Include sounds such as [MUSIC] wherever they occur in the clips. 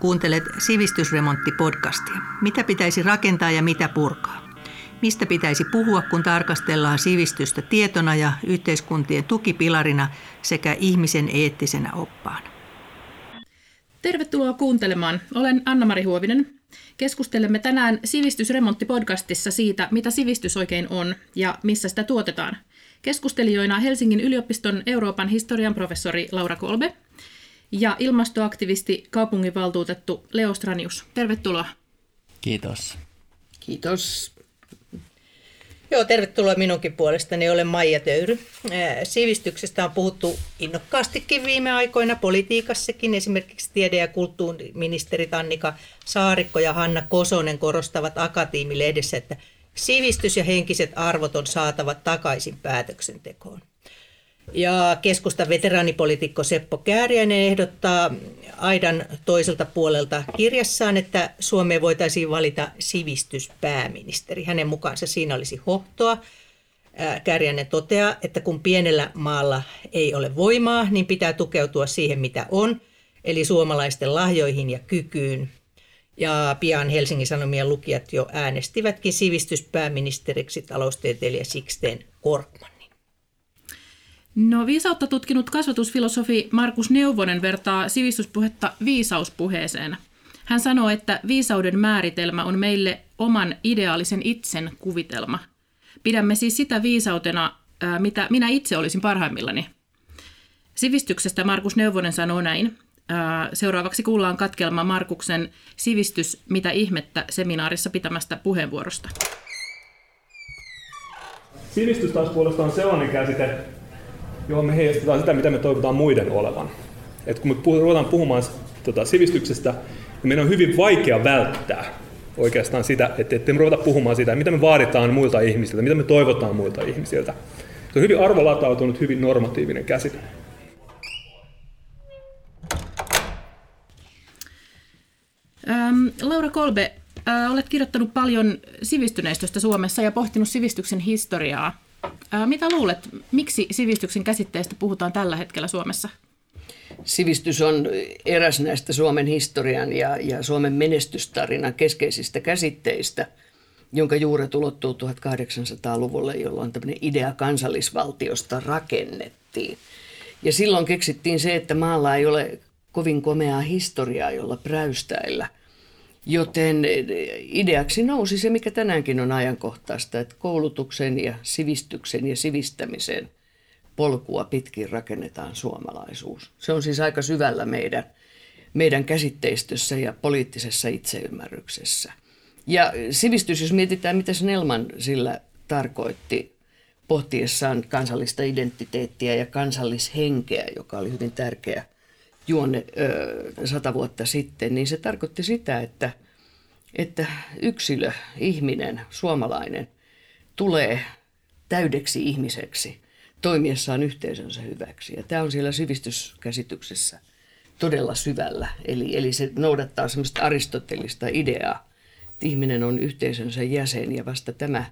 Kuuntelet Sivistysremontti-podcastia. Mitä pitäisi rakentaa ja mitä purkaa? Mistä pitäisi puhua, kun tarkastellaan sivistystä tietona ja yhteiskuntien tukipilarina sekä ihmisen eettisenä oppaana? Tervetuloa kuuntelemaan. Olen Anna-Mari Huovinen. Keskustelemme tänään Sivistysremontti-podcastissa siitä, mitä sivistys oikein on ja missä sitä tuotetaan. Keskustelijoina Helsingin yliopiston Euroopan historian professori Laura Kolbe ja ilmastoaktivisti kaupunginvaltuutettu Leo Stranius. Tervetuloa. Kiitos. Kiitos. Joo, tervetuloa minunkin puolestani. Olen Maija Töyry. Sivistyksestä on puhuttu innokkaastikin viime aikoina politiikassakin. Esimerkiksi tiede- ja kulttuuriministerit Annika Saarikko ja Hanna Kosonen korostavat Akatiimilehdessä, että sivistys ja henkiset arvot on saatava takaisin päätöksentekoon. Ja keskustan veteraanipolitiikko Seppo Kääriäinen ehdottaa aidan toiselta puolelta kirjassaan, että Suomeen voitaisiin valita sivistyspääministeri. Hänen mukaansa siinä olisi hohtoa. Kääriäinen toteaa, että kun pienellä maalla ei ole voimaa, niin pitää tukeutua siihen, mitä on, eli suomalaisten lahjoihin ja kykyyn. Ja pian Helsingin Sanomien lukijat jo äänestivätkin sivistyspääministeriksi taloustieteilijä Sixten Korkman. No viisautta tutkinut kasvatusfilosofi Markus Neuvonen vertaa sivistyspuhetta viisauspuheeseen. Hän sanoo, että viisauden määritelmä on meille oman ideaalisen itsen kuvitelma. Pidämme siis sitä viisautena, mitä minä itse olisin parhaimmillani. Sivistyksestä Markus Neuvonen sanoo näin. Seuraavaksi kuullaan katkelma Markuksen Sivistys, mitä ihmettä seminaarissa pitämästä puheenvuorosta. Sivistys taas puolestaan sellainen käsite, johon me heijastetaan sitä, mitä me toivotaan muiden olevan. Et kun me ruvetaan puhumaan tota, sivistyksestä, niin meidän on hyvin vaikea välttää oikeastaan sitä, että, että me ruveta puhumaan sitä, mitä me vaaditaan muilta ihmisiltä, mitä me toivotaan muilta ihmisiltä. Se on hyvin arvolatautunut, hyvin normatiivinen käsite. Ähm, Laura Kolbe, äh, olet kirjoittanut paljon sivistyneistöstä Suomessa ja pohtinut sivistyksen historiaa. Mitä luulet, miksi sivistyksen käsitteestä puhutaan tällä hetkellä Suomessa? Sivistys on eräs näistä Suomen historian ja, ja Suomen menestystarinan keskeisistä käsitteistä, jonka juuret ulottuu 1800-luvulle, jolloin tämmöinen idea kansallisvaltiosta rakennettiin. Ja silloin keksittiin se, että maalla ei ole kovin komeaa historiaa, jolla präystäillä – Joten ideaksi nousi se, mikä tänäänkin on ajankohtaista, että koulutuksen ja sivistyksen ja sivistämisen polkua pitkin rakennetaan suomalaisuus. Se on siis aika syvällä meidän, meidän käsitteistössä ja poliittisessa itseymmärryksessä. Ja sivistys, jos mietitään, mitä Snellman sillä tarkoitti pohtiessaan kansallista identiteettiä ja kansallishenkeä, joka oli hyvin tärkeä – juonne ö, sata vuotta sitten, niin se tarkoitti sitä, että, että yksilö, ihminen, suomalainen tulee täydeksi ihmiseksi toimiessaan yhteisönsä hyväksi. Ja tämä on siellä sivistyskäsityksessä todella syvällä. Eli, eli se noudattaa semmoista aristotelista ideaa, että ihminen on yhteisönsä jäsen ja vasta tämä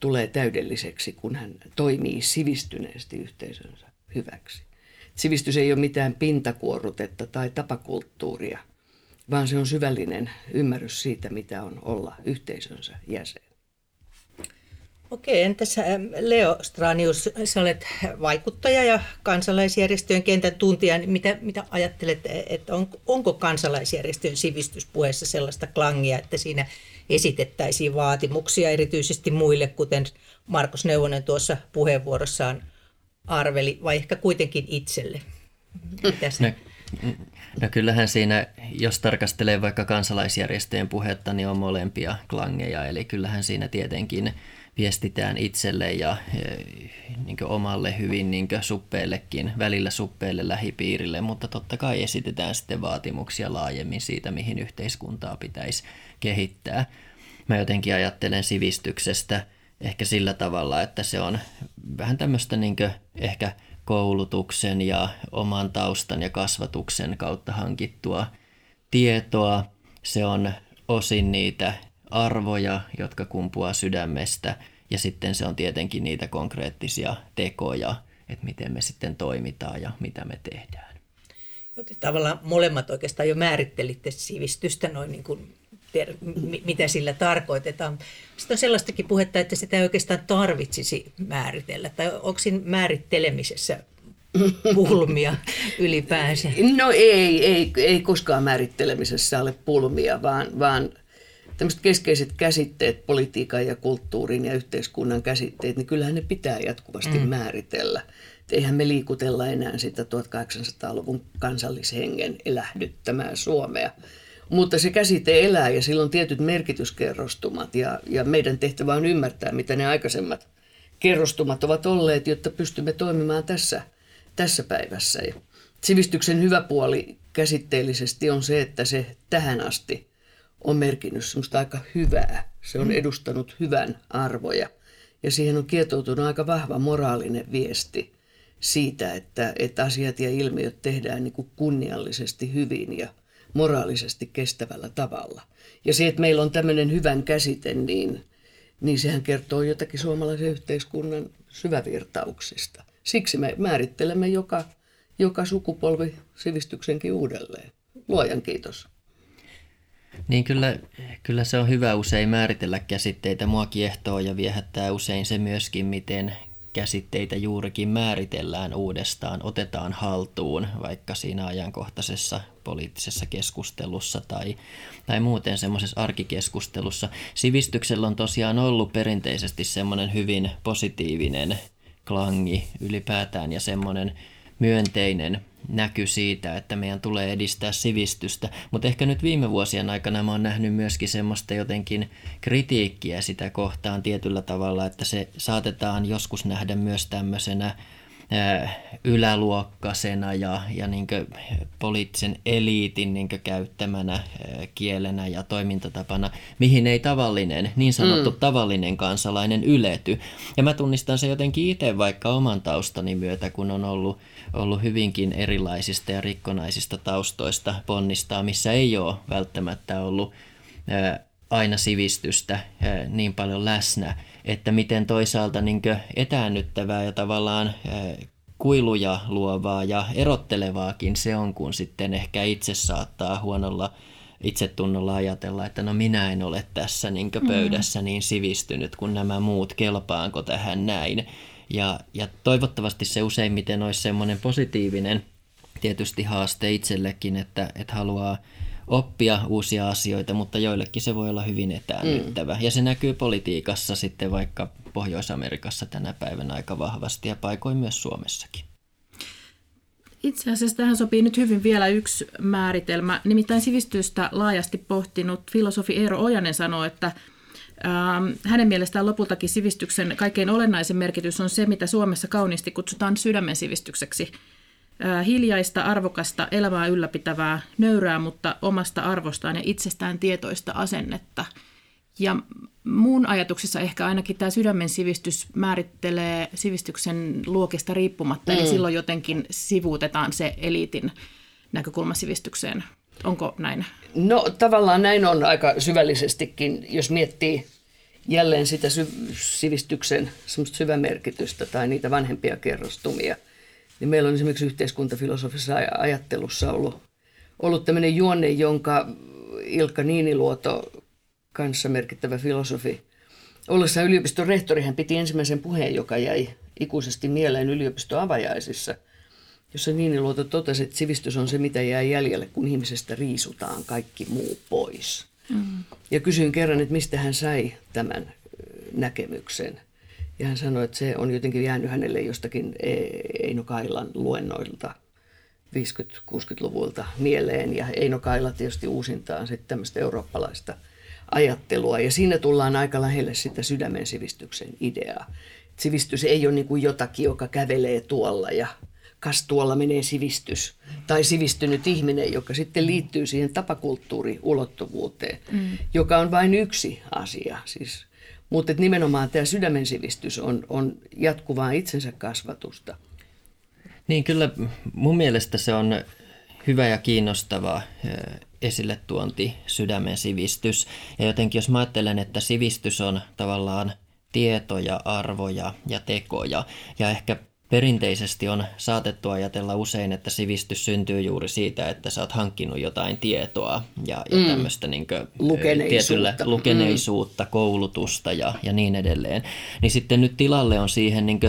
tulee täydelliseksi, kun hän toimii sivistyneesti yhteisönsä hyväksi. Sivistys ei ole mitään pintakuorrutetta tai tapakulttuuria, vaan se on syvällinen ymmärrys siitä, mitä on olla yhteisönsä jäsen. Okei, entäs Leo Stranius, sä olet vaikuttaja ja kansalaisjärjestöjen kentän tuntija. Niin mitä, mitä ajattelet, että on, onko kansalaisjärjestöjen sivistyspuheessa sellaista klangia, että siinä esitettäisiin vaatimuksia erityisesti muille, kuten Markus Neuvonen tuossa puheenvuorossaan arveli, vai ehkä kuitenkin itselle? No, no kyllähän siinä, jos tarkastelee vaikka kansalaisjärjestöjen puhetta, niin on molempia klangeja, eli kyllähän siinä tietenkin viestitään itselle ja niin omalle hyvin niin suppeellekin, välillä suppeelle lähipiirille, mutta totta kai esitetään sitten vaatimuksia laajemmin siitä, mihin yhteiskuntaa pitäisi kehittää. Mä jotenkin ajattelen sivistyksestä ehkä sillä tavalla, että se on vähän tämmöistä niin ehkä koulutuksen ja oman taustan ja kasvatuksen kautta hankittua tietoa. Se on osin niitä arvoja, jotka kumpuaa sydämestä ja sitten se on tietenkin niitä konkreettisia tekoja, että miten me sitten toimitaan ja mitä me tehdään. tavallaan molemmat oikeastaan jo määrittelitte sivistystä noin niin kuin ter, mitä sillä tarkoitetaan. Sitten on sellaistakin puhetta, että sitä ei oikeastaan tarvitsisi määritellä, tai onko siinä määrittelemisessä pulmia ylipäänsä? No ei, ei, ei koskaan määrittelemisessä ole pulmia, vaan, vaan tämmöiset keskeiset käsitteet, politiikan ja kulttuurin ja yhteiskunnan käsitteet, niin kyllähän ne pitää jatkuvasti mm. määritellä. Et eihän me liikutella enää sitä 1800-luvun kansallishengen elähdyttämää Suomea. Mutta se käsite elää ja sillä on tietyt merkityskerrostumat ja, ja meidän tehtävä on ymmärtää, mitä ne aikaisemmat kerrostumat ovat olleet, jotta pystymme toimimaan tässä, tässä päivässä. Ja sivistyksen hyvä puoli käsitteellisesti on se, että se tähän asti on merkinnyt semmoista aika hyvää. Se on edustanut hyvän arvoja ja siihen on kietoutunut aika vahva moraalinen viesti siitä, että, että asiat ja ilmiöt tehdään niin kuin kunniallisesti hyvin ja moraalisesti kestävällä tavalla. Ja se, että meillä on tämmöinen hyvän käsite, niin, niin sehän kertoo jotakin suomalaisen yhteiskunnan syvävirtauksista. Siksi me määrittelemme joka, joka sukupolvi sivistyksenkin uudelleen. Luojan kiitos. Niin kyllä, kyllä se on hyvä usein määritellä käsitteitä. Mua kiehtoo ja viehättää usein se myöskin, miten käsitteitä juurikin määritellään uudestaan, otetaan haltuun vaikka siinä ajankohtaisessa poliittisessa keskustelussa tai, tai muuten semmoisessa arkikeskustelussa. Sivistyksellä on tosiaan ollut perinteisesti semmoinen hyvin positiivinen klangi ylipäätään ja semmoinen myönteinen näky siitä, että meidän tulee edistää sivistystä. Mutta ehkä nyt viime vuosien aikana mä oon nähnyt myöskin semmoista jotenkin kritiikkiä sitä kohtaan tietyllä tavalla, että se saatetaan joskus nähdä myös tämmöisenä yläluokkaisena ja, ja niin poliittisen eliitin niin käyttämänä kielenä ja toimintatapana, mihin ei tavallinen, niin sanottu mm. tavallinen kansalainen ylety. Ja mä tunnistan se jotenkin itse vaikka oman taustani myötä, kun on ollut, ollut hyvinkin erilaisista ja rikkonaisista taustoista ponnistaa, missä ei ole välttämättä ollut aina sivistystä niin paljon läsnä, että miten toisaalta niin etäännyttävää ja tavallaan kuiluja luovaa ja erottelevaakin se on, kun sitten ehkä itse saattaa huonolla itsetunnolla ajatella, että no minä en ole tässä niin pöydässä niin sivistynyt kuin nämä muut, kelpaanko tähän näin. Ja, ja toivottavasti se useimmiten olisi semmoinen positiivinen tietysti haaste itsellekin, että, että haluaa oppia uusia asioita, mutta joillekin se voi olla hyvin etäännyttävä. Mm. Ja se näkyy politiikassa sitten vaikka Pohjois-Amerikassa tänä päivänä aika vahvasti ja paikoin myös Suomessakin. Itse asiassa tähän sopii nyt hyvin vielä yksi määritelmä. Nimittäin sivistystä laajasti pohtinut filosofi Eero Ojanen sanoo, että ähm, hänen mielestään lopultakin sivistyksen kaikkein olennaisin merkitys on se, mitä Suomessa kauniisti kutsutaan sydämen sivistykseksi – hiljaista, arvokasta, elämää ylläpitävää, nöyrää, mutta omasta arvostaan ja itsestään tietoista asennetta. Ja mun ajatuksessa ehkä ainakin tämä sydämen sivistys määrittelee sivistyksen luokista riippumatta, mm. eli silloin jotenkin sivuutetaan se eliitin näkökulma sivistykseen. Onko näin? No tavallaan näin on aika syvällisestikin, jos miettii jälleen sitä sy- sivistyksen syvämerkitystä tai niitä vanhempia kerrostumia – niin meillä on esimerkiksi yhteiskuntafilosofisessa ajattelussa ollut, ollut tämmöinen juonne, jonka Ilkka Niiniluoto, kanssa merkittävä filosofi, ollessa yliopiston rehtori, hän piti ensimmäisen puheen, joka jäi ikuisesti mieleen yliopiston avajaisissa, jossa Niiniluoto totesi, että sivistys on se, mitä jää jäljelle, kun ihmisestä riisutaan kaikki muu pois. Mm. Ja kysyin kerran, että mistä hän sai tämän näkemyksen. Ja hän sanoi, että se on jotenkin jäänyt hänelle jostakin e- Eino Kailan luennoilta 50-60-luvulta mieleen. Ja Eino Kaila tietysti uusintaan sitten tämmöistä eurooppalaista ajattelua. Ja siinä tullaan aika lähelle sitä sydämen sivistyksen ideaa. Sivistys ei ole niin kuin jotakin, joka kävelee tuolla ja kas tuolla menee sivistys. Tai sivistynyt ihminen, joka sitten liittyy siihen tapakulttuuriulottuvuuteen, mm. joka on vain yksi asia. Siis mutta nimenomaan tämä sydämen sivistys on, on jatkuvaa itsensä kasvatusta. Niin kyllä mun mielestä se on hyvä ja kiinnostava esille tuonti sydämen sivistys. Ja jotenkin jos mä ajattelen, että sivistys on tavallaan tietoja, arvoja ja tekoja ja ehkä perinteisesti on saatettu ajatella usein, että sivistys syntyy juuri siitä, että sä oot hankkinut jotain tietoa ja, ja mm. tämmöistä niin lukeneisuutta. Tietyllä, lukeneisuutta, mm. koulutusta ja, ja niin edelleen. Niin sitten nyt tilalle on siihen niin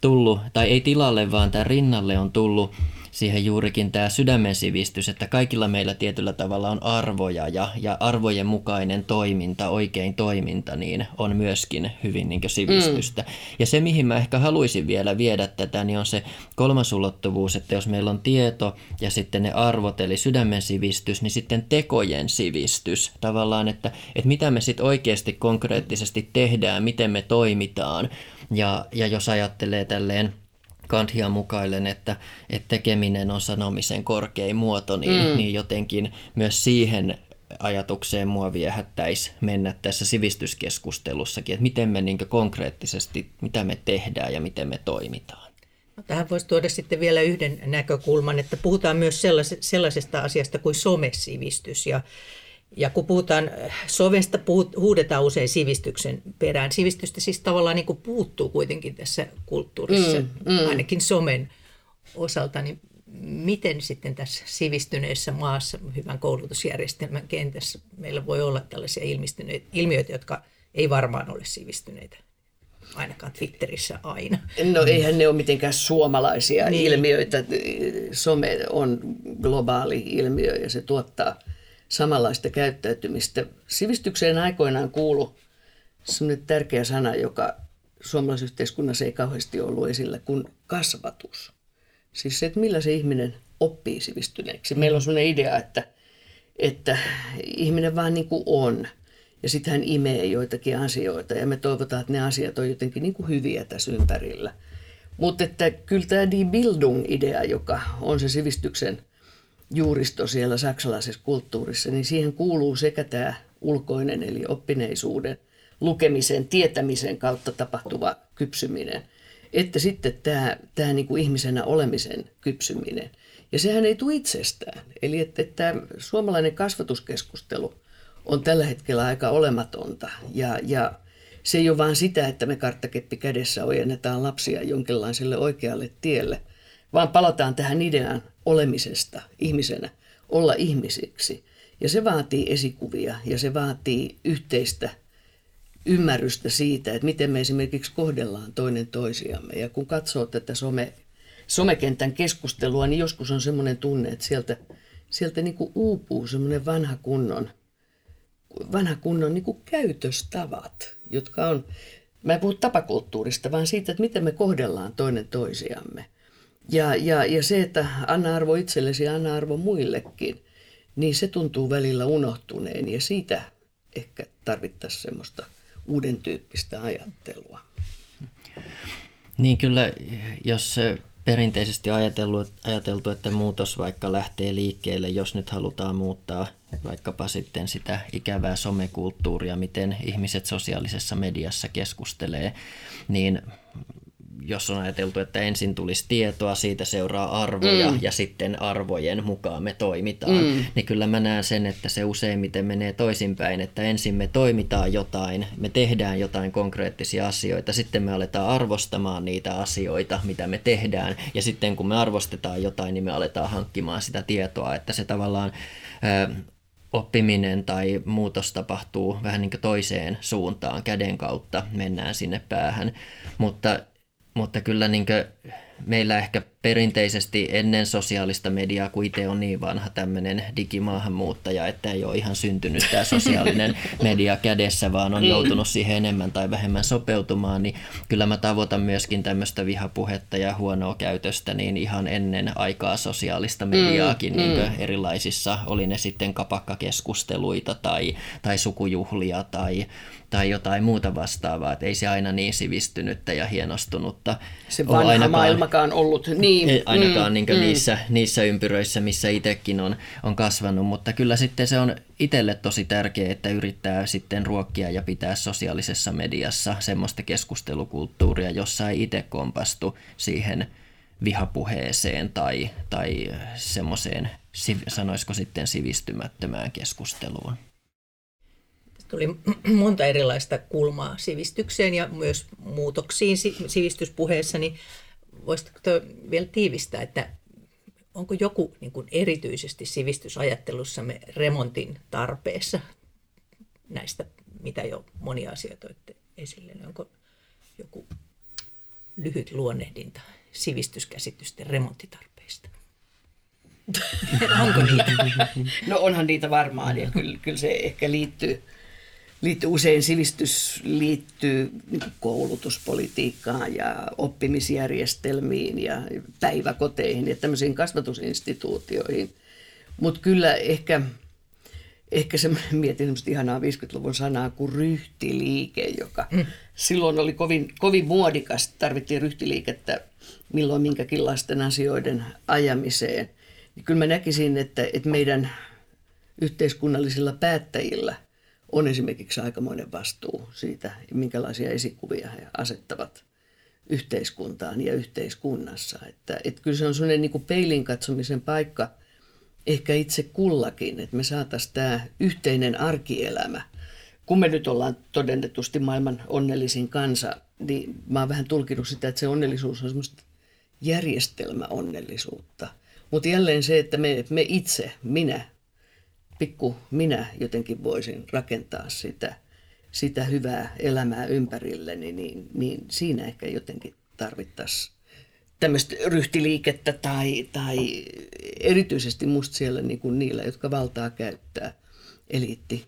tullut, tai ei tilalle, vaan tämän rinnalle on tullut siihen juurikin tämä sydämen sivistys, että kaikilla meillä tietyllä tavalla on arvoja ja, ja arvojen mukainen toiminta, oikein toiminta, niin on myöskin hyvin niin sivistystä. Mm. Ja se, mihin mä ehkä haluaisin vielä viedä tätä, niin on se kolmas ulottuvuus, että jos meillä on tieto ja sitten ne arvot, eli sydämen sivistys, niin sitten tekojen sivistys. Tavallaan, että, että mitä me sitten oikeasti konkreettisesti tehdään, miten me toimitaan. Ja, ja jos ajattelee tälleen Kanthia mukaillen, että, että tekeminen on sanomisen korkein muoto, niin, mm. niin jotenkin myös siihen ajatukseen mua viehättäisi mennä tässä sivistyskeskustelussakin, että miten me niin konkreettisesti, mitä me tehdään ja miten me toimitaan. No, tähän voisi tuoda sitten vielä yhden näkökulman, että puhutaan myös sellaisesta asiasta kuin somesivistys. Ja ja kun puhutaan sovesta, puhut, huudetaan usein sivistyksen perään. Sivistystä siis tavallaan niin kuin puuttuu kuitenkin tässä kulttuurissa, mm, mm. ainakin somen osalta. Niin miten sitten tässä sivistyneessä maassa, hyvän koulutusjärjestelmän kentässä, meillä voi olla tällaisia ilmiöitä, jotka ei varmaan ole sivistyneitä? ainakaan Twitterissä aina. No eihän ne ole mitenkään suomalaisia niin. ilmiöitä. Some on globaali ilmiö ja se tuottaa – samanlaista käyttäytymistä. Sivistykseen aikoinaan kuulu sellainen tärkeä sana, joka suomalaisessa yhteiskunnassa ei kauheasti ollut esillä, kuin kasvatus. Siis se, että millä se ihminen oppii sivistyneeksi. Meillä on sellainen idea, että, että ihminen vaan niin kuin on. Ja sitten hän imee joitakin asioita ja me toivotaan, että ne asiat on jotenkin niin kuin hyviä tässä ympärillä. Mutta että kyllä tämä Die Bildung-idea, joka on se sivistyksen juuristo siellä saksalaisessa kulttuurissa, niin siihen kuuluu sekä tämä ulkoinen eli oppineisuuden, lukemisen, tietämisen kautta tapahtuva kypsyminen, että sitten tämä, tämä niin kuin ihmisenä olemisen kypsyminen. Ja sehän ei tule itsestään. Eli että, että suomalainen kasvatuskeskustelu on tällä hetkellä aika olematonta. Ja, ja se ei ole vain sitä, että me karttakeppi kädessä ojennetaan lapsia jonkinlaiselle oikealle tielle, vaan palataan tähän ideaan olemisesta ihmisenä, olla ihmisiksi. Ja se vaatii esikuvia ja se vaatii yhteistä ymmärrystä siitä, että miten me esimerkiksi kohdellaan toinen toisiamme. Ja kun katsoo tätä some, somekentän keskustelua, niin joskus on semmoinen tunne, että sieltä, sieltä niin kuin uupuu semmoinen vanha kunnon, vanha kunnon niin kuin käytöstavat, jotka on, mä en puhu tapakulttuurista, vaan siitä, että miten me kohdellaan toinen toisiamme – ja, ja, ja se, että anna arvo itsellesi ja anna arvo muillekin, niin se tuntuu välillä unohtuneen ja siitä ehkä tarvittaisiin semmoista uuden tyyppistä ajattelua. Niin kyllä, jos perinteisesti ajateltu, ajateltu, että muutos vaikka lähtee liikkeelle, jos nyt halutaan muuttaa vaikkapa sitten sitä ikävää somekulttuuria, miten ihmiset sosiaalisessa mediassa keskustelee, niin jos on ajateltu, että ensin tulisi tietoa, siitä seuraa arvoja mm. ja sitten arvojen mukaan me toimitaan, mm. niin kyllä mä näen sen, että se useimmiten menee toisinpäin, että ensin me toimitaan jotain, me tehdään jotain konkreettisia asioita, sitten me aletaan arvostamaan niitä asioita, mitä me tehdään, ja sitten kun me arvostetaan jotain, niin me aletaan hankkimaan sitä tietoa, että se tavallaan oppiminen tai muutos tapahtuu vähän niin kuin toiseen suuntaan, käden kautta mennään sinne päähän, mutta mutta kyllä niin meillä ehkä perinteisesti ennen sosiaalista mediaa, kun itse on niin vanha tämmöinen digimaahanmuuttaja, että ei ole ihan syntynyt tämä sosiaalinen [LAUGHS] media kädessä, vaan on mm. joutunut siihen enemmän tai vähemmän sopeutumaan, niin kyllä mä tavoitan myöskin tämmöistä vihapuhetta ja huonoa käytöstä niin ihan ennen aikaa sosiaalista mediaakin mm, niin mm. erilaisissa, oli ne sitten kapakkakeskusteluita tai, tai sukujuhlia tai tai jotain muuta vastaavaa, että ei se aina niin sivistynyttä ja hienostunutta Se vanha ainakaan, maailmakaan ollut niin. [LAUGHS] Ei ainakaan mm, niin mm. Niissä, niissä ympyröissä, missä itsekin on, on kasvanut, mutta kyllä sitten se on itselle tosi tärkeää, että yrittää sitten ruokkia ja pitää sosiaalisessa mediassa semmoista keskustelukulttuuria, jossa ei itse kompastu siihen vihapuheeseen tai, tai semmoiseen, sanoisiko sitten sivistymättömään keskusteluun. Tuli monta erilaista kulmaa sivistykseen ja myös muutoksiin sivistyspuheessa, niin voisitko vielä tiivistää, että onko joku niin kuin erityisesti sivistysajattelussamme remontin tarpeessa näistä, mitä jo monia asioita olette esille, niin onko joku lyhyt luonnehdinta sivistyskäsitysten remonttitarpeista? [LAUGHS] onko niitä? No onhan niitä varmaan ja kyllä, kyllä se ehkä liittyy, liittyy usein sivistys liittyy niin koulutuspolitiikkaan ja oppimisjärjestelmiin ja päiväkoteihin ja tämmöisiin kasvatusinstituutioihin. Mutta kyllä ehkä, ehkä semmoinen, [LAUGHS] mietin semmoista ihanaa 50-luvun sanaa kuin ryhtiliike, joka mm. silloin oli kovin, kovin muodikas. Tarvittiin ryhtiliikettä milloin minkäkin lasten asioiden ajamiseen. Niin kyllä mä näkisin, että, että meidän yhteiskunnallisilla päättäjillä – on esimerkiksi aikamoinen vastuu siitä, minkälaisia esikuvia he asettavat yhteiskuntaan ja yhteiskunnassa. Että, että kyllä se on sellainen niin peilin katsomisen paikka ehkä itse kullakin, että me saataisiin tämä yhteinen arkielämä. Kun me nyt ollaan todennetusti maailman onnellisin kansa, niin mä oon vähän tulkinut sitä, että se onnellisuus on semmoista järjestelmäonnellisuutta. Mutta jälleen se, että me, me itse, minä, pikku minä jotenkin voisin rakentaa sitä, sitä hyvää elämää ympärilleni, niin, niin siinä ehkä jotenkin tarvittaisiin tämmöistä ryhtiliikettä tai, tai erityisesti musta siellä niin kuin niillä, jotka valtaa käyttää, eliitti,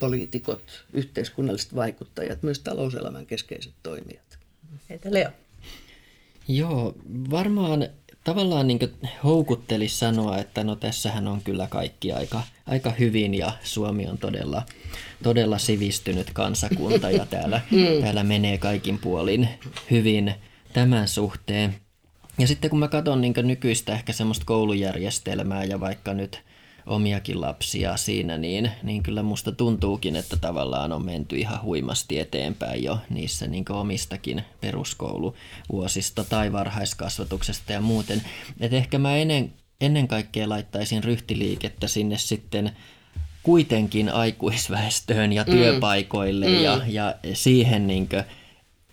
poliitikot, yhteiskunnalliset vaikuttajat, myös talouselämän keskeiset toimijat. Entä Leo? Joo, varmaan tavallaan niin houkutteli sanoa, että no tässähän on kyllä kaikki aika, aika hyvin ja Suomi on todella, todella sivistynyt kansakunta ja täällä, [LAUGHS] mm. täällä menee kaikin puolin hyvin tämän suhteen. Ja sitten kun mä katson niin nykyistä ehkä semmoista koulujärjestelmää ja vaikka nyt – omiakin lapsia siinä, niin, niin kyllä musta tuntuukin, että tavallaan on menty ihan huimasti eteenpäin jo niissä niin omistakin peruskouluvuosista tai varhaiskasvatuksesta ja muuten. Et ehkä mä ennen, ennen kaikkea laittaisin ryhtiliikettä sinne sitten kuitenkin aikuisväestöön ja mm. työpaikoille mm. Ja, ja siihen niin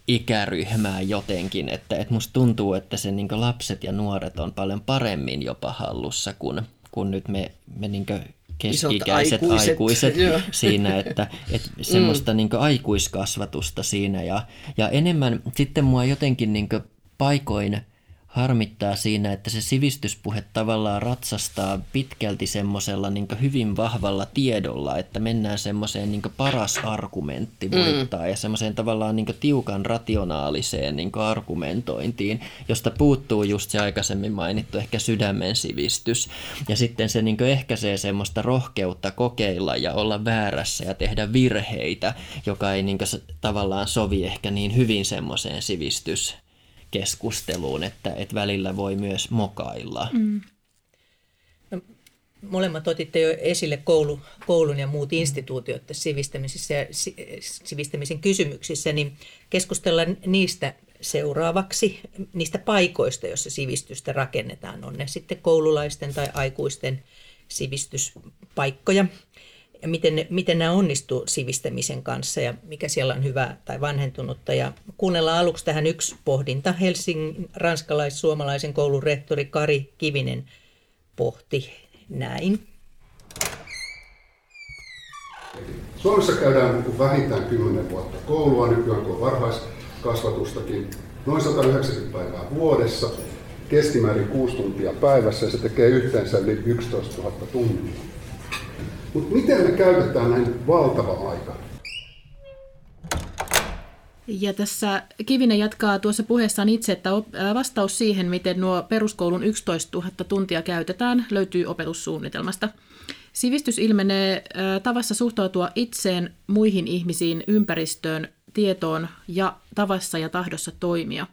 ikäryhmää jotenkin, että, että musta tuntuu, että se niin lapset ja nuoret on paljon paremmin jopa hallussa kuin kun nyt me, me niin keski-ikäiset aikuiset, aikuiset [LAUGHS] siinä, että, että semmoista mm. niin aikuiskasvatusta siinä. Ja, ja enemmän sitten mua jotenkin niin paikoin harmittaa siinä, että se sivistyspuhe tavallaan ratsastaa pitkälti semmoisella niin hyvin vahvalla tiedolla, että mennään semmoiseen niin paras argumentti mm. voittaa mm. ja semmoiseen tavallaan niin tiukan rationaaliseen niin argumentointiin, josta puuttuu just se aikaisemmin mainittu ehkä sydämen sivistys. Ja sitten se niin ehkäisee semmoista rohkeutta kokeilla ja olla väärässä ja tehdä virheitä, joka ei niin tavallaan sovi ehkä niin hyvin semmoiseen sivistys keskusteluun, että, että välillä voi myös mokailla. Mm. No, molemmat otitte jo esille koulu, koulun ja muut instituutiot sivistämisissä ja sivistämisen kysymyksissä, niin keskustellaan niistä seuraavaksi, niistä paikoista, joissa sivistystä rakennetaan. On ne sitten koululaisten tai aikuisten sivistyspaikkoja ja miten, ne, miten nämä onnistuu sivistämisen kanssa ja mikä siellä on hyvää tai vanhentunutta. Ja kuunnellaan aluksi tähän yksi pohdinta. Helsingin ranskalais-suomalaisen koulun rehtori Kari Kivinen pohti näin. Suomessa käydään vähintään 10 vuotta koulua, nykyään kuin varhaiskasvatustakin, noin 190 päivää vuodessa, keskimäärin 6 tuntia päivässä ja se tekee yhteensä yli 11 000 tuntia. Mutta miten me käytetään näin valtava aika? Ja tässä Kivinen jatkaa tuossa puheessaan itse, että vastaus siihen, miten nuo peruskoulun 11 000 tuntia käytetään, löytyy opetussuunnitelmasta. Sivistys ilmenee tavassa suhtautua itseen, muihin ihmisiin, ympäristöön, tietoon ja tavassa ja tahdossa toimia.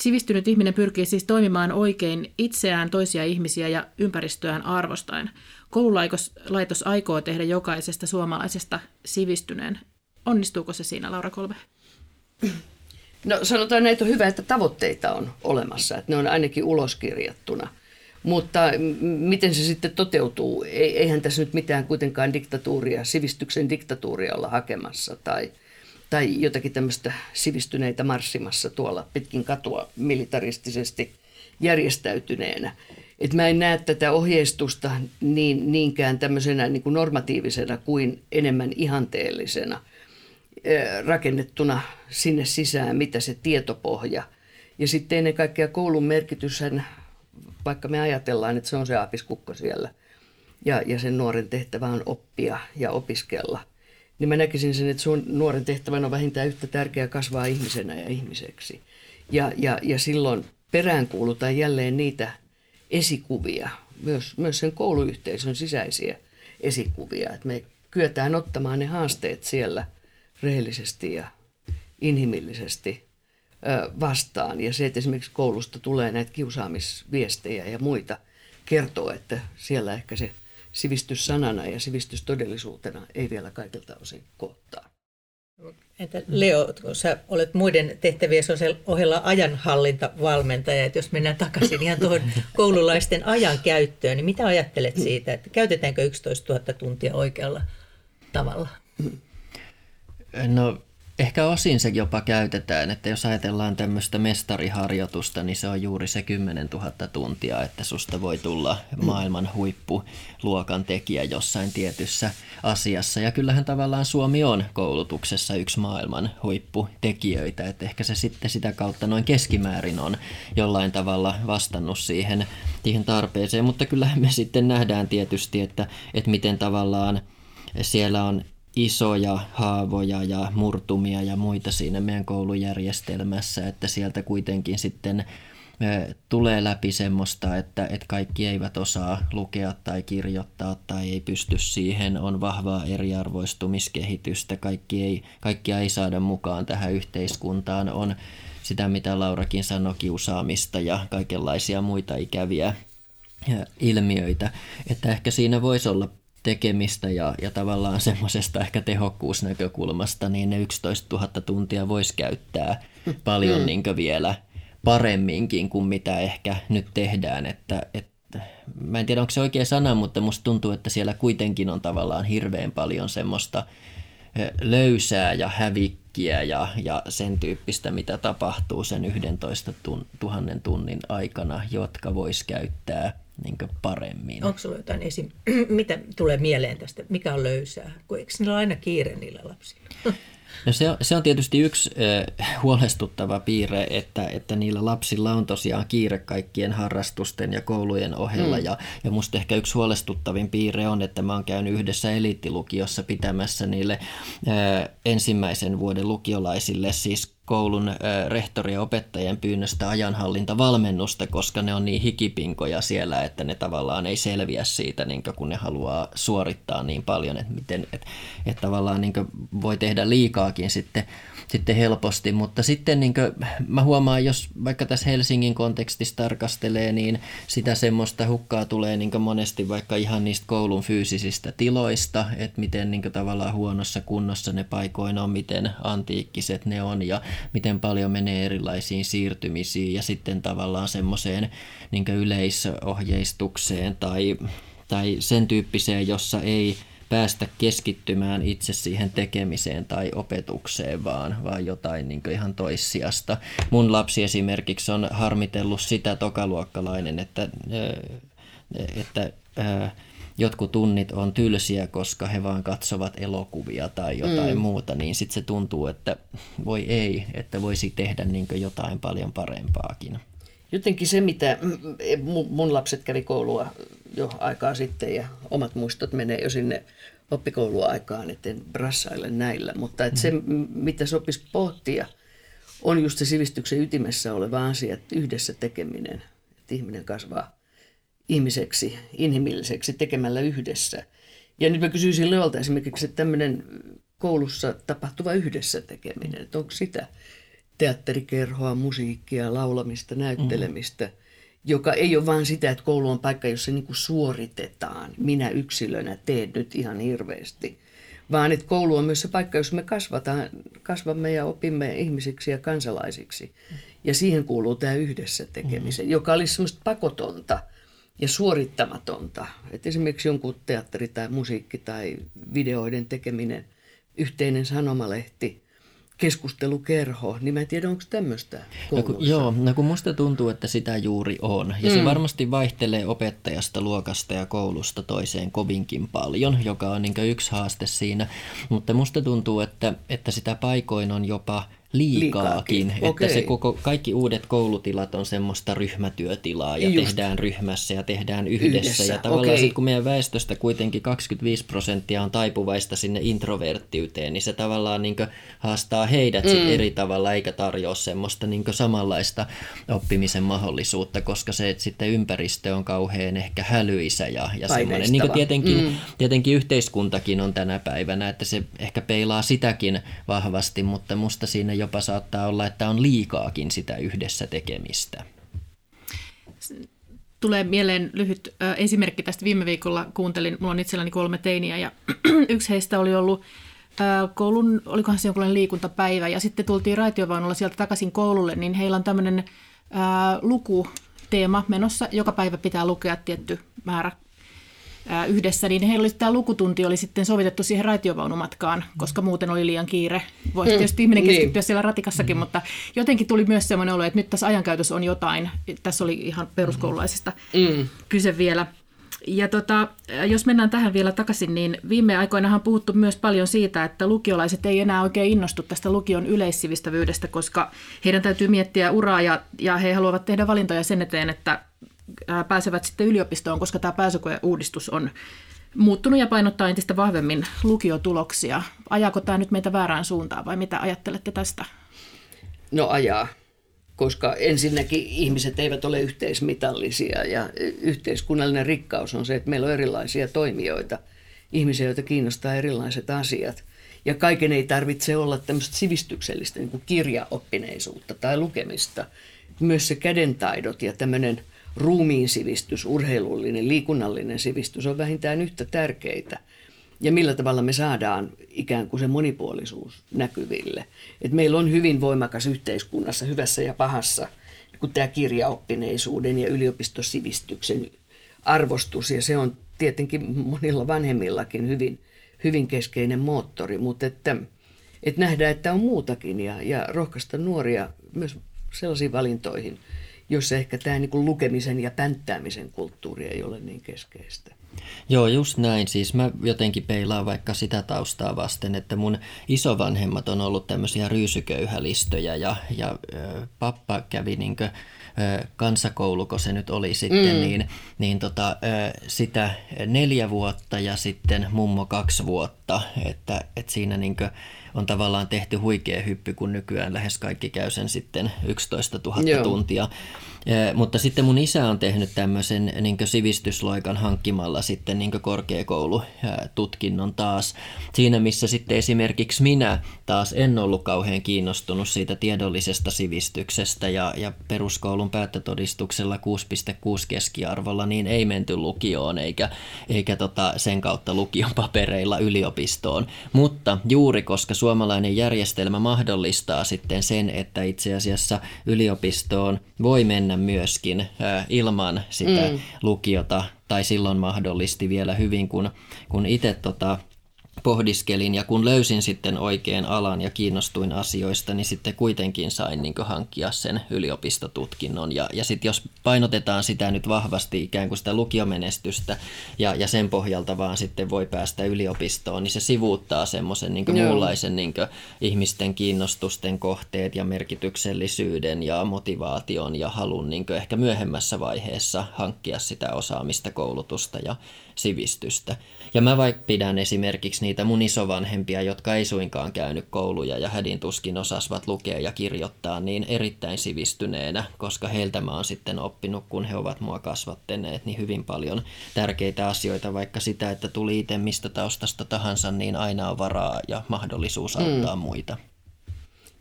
Sivistynyt ihminen pyrkii siis toimimaan oikein itseään, toisia ihmisiä ja ympäristöään arvostaen. Koululaitos aikoo tehdä jokaisesta suomalaisesta sivistyneen. Onnistuuko se siinä, Laura Kolbe? No sanotaan näin, että on hyvä, että tavoitteita on olemassa, että ne on ainakin uloskirjattuna. Mutta miten se sitten toteutuu? Eihän tässä nyt mitään kuitenkaan diktatuuria, sivistyksen diktatuuria olla hakemassa tai – tai jotakin tämmöistä sivistyneitä marssimassa tuolla pitkin katua militaristisesti järjestäytyneenä. Et mä en näe tätä ohjeistusta niin, niinkään tämmöisenä niin kuin normatiivisena kuin enemmän ihanteellisena rakennettuna sinne sisään, mitä se tietopohja. Ja sitten ennen kaikkea koulun merkityshän, vaikka me ajatellaan, että se on se aapiskukko siellä, ja, ja sen nuoren tehtävä on oppia ja opiskella, niin mä näkisin sen, että sun nuoren tehtävän on vähintään yhtä tärkeää kasvaa ihmisenä ja ihmiseksi. Ja, ja, ja silloin peräänkuulutaan jälleen niitä esikuvia, myös, myös sen kouluyhteisön sisäisiä esikuvia, että me kyetään ottamaan ne haasteet siellä rehellisesti ja inhimillisesti vastaan. Ja se, että esimerkiksi koulusta tulee näitä kiusaamisviestejä ja muita, kertoo, että siellä ehkä se sivistys sanana ja sivistys todellisuutena ei vielä kaikilta osin kohtaa. Entä Leo, kun sä olet muiden tehtävien ohella ajanhallintavalmentaja, että jos mennään takaisin ihan tuohon [LAUGHS] koululaisten ajan käyttöön, niin mitä ajattelet siitä, että käytetäänkö 11 000 tuntia oikealla tavalla? No Ehkä osin se jopa käytetään, että jos ajatellaan tämmöistä mestariharjoitusta, niin se on juuri se 10 000 tuntia, että susta voi tulla maailman huippuluokan tekijä jossain tietyssä asiassa. Ja kyllähän tavallaan Suomi on koulutuksessa yksi maailman huipputekijöitä, että ehkä se sitten sitä kautta noin keskimäärin on jollain tavalla vastannut siihen, siihen tarpeeseen, mutta kyllähän me sitten nähdään tietysti, että, että miten tavallaan siellä on isoja haavoja ja murtumia ja muita siinä meidän koulujärjestelmässä, että sieltä kuitenkin sitten tulee läpi semmoista, että, että kaikki eivät osaa lukea tai kirjoittaa tai ei pysty siihen, on vahvaa eriarvoistumiskehitystä, kaikki ei, kaikkia ei saada mukaan tähän yhteiskuntaan, on sitä mitä Laurakin sanoi, kiusaamista ja kaikenlaisia muita ikäviä ilmiöitä, että ehkä siinä voisi olla tekemistä ja, ja tavallaan semmoisesta ehkä tehokkuusnäkökulmasta, niin ne 11 000 tuntia voisi käyttää paljon mm. niin vielä paremminkin kuin mitä ehkä nyt tehdään. Että, että, mä en tiedä, onko se oikea sana, mutta musta tuntuu, että siellä kuitenkin on tavallaan hirveän paljon semmoista löysää ja hävikkiä ja, ja sen tyyppistä, mitä tapahtuu sen 11 000 tunnin aikana, jotka vois käyttää niin paremmin. Onko sinulla jotain esim... [CLEARS THROAT] mitä tulee mieleen tästä, mikä on löysää? Kun eikö niillä ole aina kiire niillä lapsilla? No se, on, se on tietysti yksi äh, huolestuttava piirre, että, että niillä lapsilla on tosiaan kiire kaikkien harrastusten ja koulujen ohella. Mm. Ja, ja musta ehkä yksi huolestuttavin piirre on, että mä oon käynyt yhdessä eliittilukiossa pitämässä niille äh, ensimmäisen vuoden lukiolaisille siis koulun rehtori ja opettajien pyynnöstä ajanhallintavalmennusta, koska ne on niin hikipinkoja siellä, että ne tavallaan ei selviä siitä, niin kun ne haluaa suorittaa niin paljon, että, miten, että, että tavallaan niin voi tehdä liikaakin sitten sitten helposti, mutta sitten niin kuin, mä huomaan, jos vaikka tässä Helsingin kontekstissa tarkastelee, niin sitä semmoista hukkaa tulee niin monesti vaikka ihan niistä koulun fyysisistä tiloista, että miten niin tavallaan huonossa kunnossa ne paikoin on, miten antiikkiset ne on ja miten paljon menee erilaisiin siirtymisiin ja sitten tavallaan semmoiseen niin yleisohjeistukseen tai, tai sen tyyppiseen, jossa ei päästä keskittymään itse siihen tekemiseen tai opetukseen, vaan, vaan jotain niin ihan toissijasta. Mun lapsi esimerkiksi on harmitellut sitä tokaluokkalainen, että, että jotkut tunnit on tylsiä, koska he vaan katsovat elokuvia tai jotain mm. muuta, niin sitten se tuntuu, että voi ei, että voisi tehdä niin jotain paljon parempaakin. Jotenkin se, mitä mun lapset kävi koulua jo aikaa sitten ja omat muistot menee jo sinne oppikouluaikaan, etten brassaile näillä, mutta että se, mitä sopisi pohtia, on just se sivistyksen ytimessä oleva asia, että yhdessä tekeminen, että ihminen kasvaa ihmiseksi, inhimilliseksi tekemällä yhdessä. Ja nyt mä kysyisin Leolta esimerkiksi, että tämmöinen koulussa tapahtuva yhdessä tekeminen, että onko sitä teatterikerhoa, musiikkia, laulamista, näyttelemistä, mm. joka ei ole vain sitä, että koulu on paikka, jossa niin kuin suoritetaan. Minä yksilönä teen nyt ihan hirveästi. Vaan että koulu on myös se paikka, jossa me kasvataan, kasvamme ja opimme ihmisiksi ja kansalaisiksi. Ja siihen kuuluu tämä yhdessä tekemisen, mm. joka olisi semmoista pakotonta ja suorittamatonta. Että esimerkiksi jonkun teatteri tai musiikki tai videoiden tekeminen, yhteinen sanomalehti – keskustelukerho, niin mä en tiedä, onko tämmöistä no, kun, Joo, no kun musta tuntuu, että sitä juuri on. Ja mm. se varmasti vaihtelee opettajasta, luokasta ja koulusta toiseen kovinkin paljon, joka on niin yksi haaste siinä. Mutta musta tuntuu, että, että sitä paikoin on jopa liikaakin. liikaakin. Että se koko, kaikki uudet koulutilat on semmoista ryhmätyötilaa ja Just. tehdään ryhmässä ja tehdään yhdessä. yhdessä. Ja tavallaan okay. sit, kun meidän väestöstä kuitenkin 25 prosenttia on taipuvaista sinne introverttiyteen, niin se tavallaan niin haastaa heidät mm. sit eri tavalla eikä tarjoa semmoista niin samanlaista oppimisen mahdollisuutta, koska se että sitten ympäristö on kauhean ehkä hälyisä ja, ja semmoinen. Niin tietenkin, mm. tietenkin yhteiskuntakin on tänä päivänä, että se ehkä peilaa sitäkin vahvasti, mutta musta siinä jo jopa saattaa olla, että on liikaakin sitä yhdessä tekemistä. Tulee mieleen lyhyt esimerkki tästä. Viime viikolla kuuntelin, mulla on itselläni kolme teiniä ja [CLEARS THROAT] yksi heistä oli ollut koulun, olikohan se jonkunlainen liikuntapäivä ja sitten tultiin raitiovaunulla sieltä takaisin koululle, niin heillä on tämmöinen luku teema menossa. Joka päivä pitää lukea tietty määrä yhdessä, niin heillä oli, tämä lukutunti oli sitten sovitettu siihen raitiovaunumatkaan, koska muuten oli liian kiire. Voisi mm. tietysti ihminen niin. keskittyä niin. siellä ratikassakin, mm. mutta jotenkin tuli myös sellainen olo, että nyt tässä ajankäytössä on jotain. Tässä oli ihan peruskoululaisista mm. kyse vielä. Ja tota, jos mennään tähän vielä takaisin, niin viime aikoina on puhuttu myös paljon siitä, että lukiolaiset ei enää oikein innostu tästä lukion yleissivistävyydestä, koska heidän täytyy miettiä uraa ja, ja he haluavat tehdä valintoja sen eteen, että pääsevät sitten yliopistoon, koska tämä pääsykoeuudistus on muuttunut ja painottaa entistä vahvemmin lukiotuloksia. Ajaako tämä nyt meitä väärään suuntaan vai mitä ajattelette tästä? No ajaa, koska ensinnäkin ihmiset eivät ole yhteismitallisia ja yhteiskunnallinen rikkaus on se, että meillä on erilaisia toimijoita, ihmisiä, joita kiinnostaa erilaiset asiat. Ja kaiken ei tarvitse olla tämmöistä sivistyksellistä niin kuin kirjaoppineisuutta tai lukemista. Myös se kädentaidot ja tämmöinen – ruumiin sivistys, urheilullinen, liikunnallinen sivistys on vähintään yhtä tärkeitä. Ja millä tavalla me saadaan ikään kuin se monipuolisuus näkyville. Et meillä on hyvin voimakas yhteiskunnassa, hyvässä ja pahassa, kun tämä kirjaoppineisuuden ja yliopistosivistyksen arvostus, ja se on tietenkin monilla vanhemmillakin hyvin, hyvin keskeinen moottori, mutta että, että nähdään, että on muutakin ja, ja rohkaista nuoria myös sellaisiin valintoihin – jossa ehkä tämä niin lukemisen ja pänttäämisen kulttuuri ei ole niin keskeistä. Joo, just näin. Siis mä jotenkin peilaan vaikka sitä taustaa vasten, että mun isovanhemmat on ollut tämmöisiä ryysyköyhälistöjä ja, ja pappa kävi niinkö kansakouluko se nyt oli sitten, mm. niin, niin tota, sitä neljä vuotta ja sitten mummo kaksi vuotta, että, että siinä niinkö on tavallaan tehty huikea hyppy, kun nykyään lähes kaikki käy sen sitten 11 000 Joo. tuntia. Mutta sitten mun isä on tehnyt tämmöisen niin sivistysloikan hankkimalla sitten niin korkeakoulututkinnon taas. Siinä missä sitten esimerkiksi minä taas en ollut kauhean kiinnostunut siitä tiedollisesta sivistyksestä ja, ja peruskoulun päättötodistuksella 6,6 keskiarvolla niin ei menty lukioon eikä, eikä tota sen kautta lukion papereilla yliopistoon. Mutta juuri koska suomalainen järjestelmä mahdollistaa sitten sen, että itse asiassa yliopistoon voi mennä myöskin ilman sitä mm. lukiota, tai silloin mahdollisti vielä hyvin, kun, kun itse tota, pohdiskelin ja kun löysin sitten oikein alan ja kiinnostuin asioista, niin sitten kuitenkin sain niin hankkia sen yliopistotutkinnon. Ja, ja sitten jos painotetaan sitä nyt vahvasti ikään kuin sitä lukiomenestystä ja, ja sen pohjalta vaan sitten voi päästä yliopistoon, niin se sivuuttaa semmoisen niin muunlaisen niin ihmisten kiinnostusten kohteet ja merkityksellisyyden ja motivaation ja halun niin ehkä myöhemmässä vaiheessa hankkia sitä osaamista, koulutusta ja sivistystä. Ja mä vaikka pidän esimerkiksi niitä mun isovanhempia, jotka ei suinkaan käynyt kouluja ja hädin tuskin osasvat lukea ja kirjoittaa, niin erittäin sivistyneenä, koska heiltä mä oon sitten oppinut, kun he ovat mua kasvattaneet, niin hyvin paljon tärkeitä asioita, vaikka sitä, että tuli itse mistä taustasta tahansa, niin aina on varaa ja mahdollisuus auttaa mm. muita.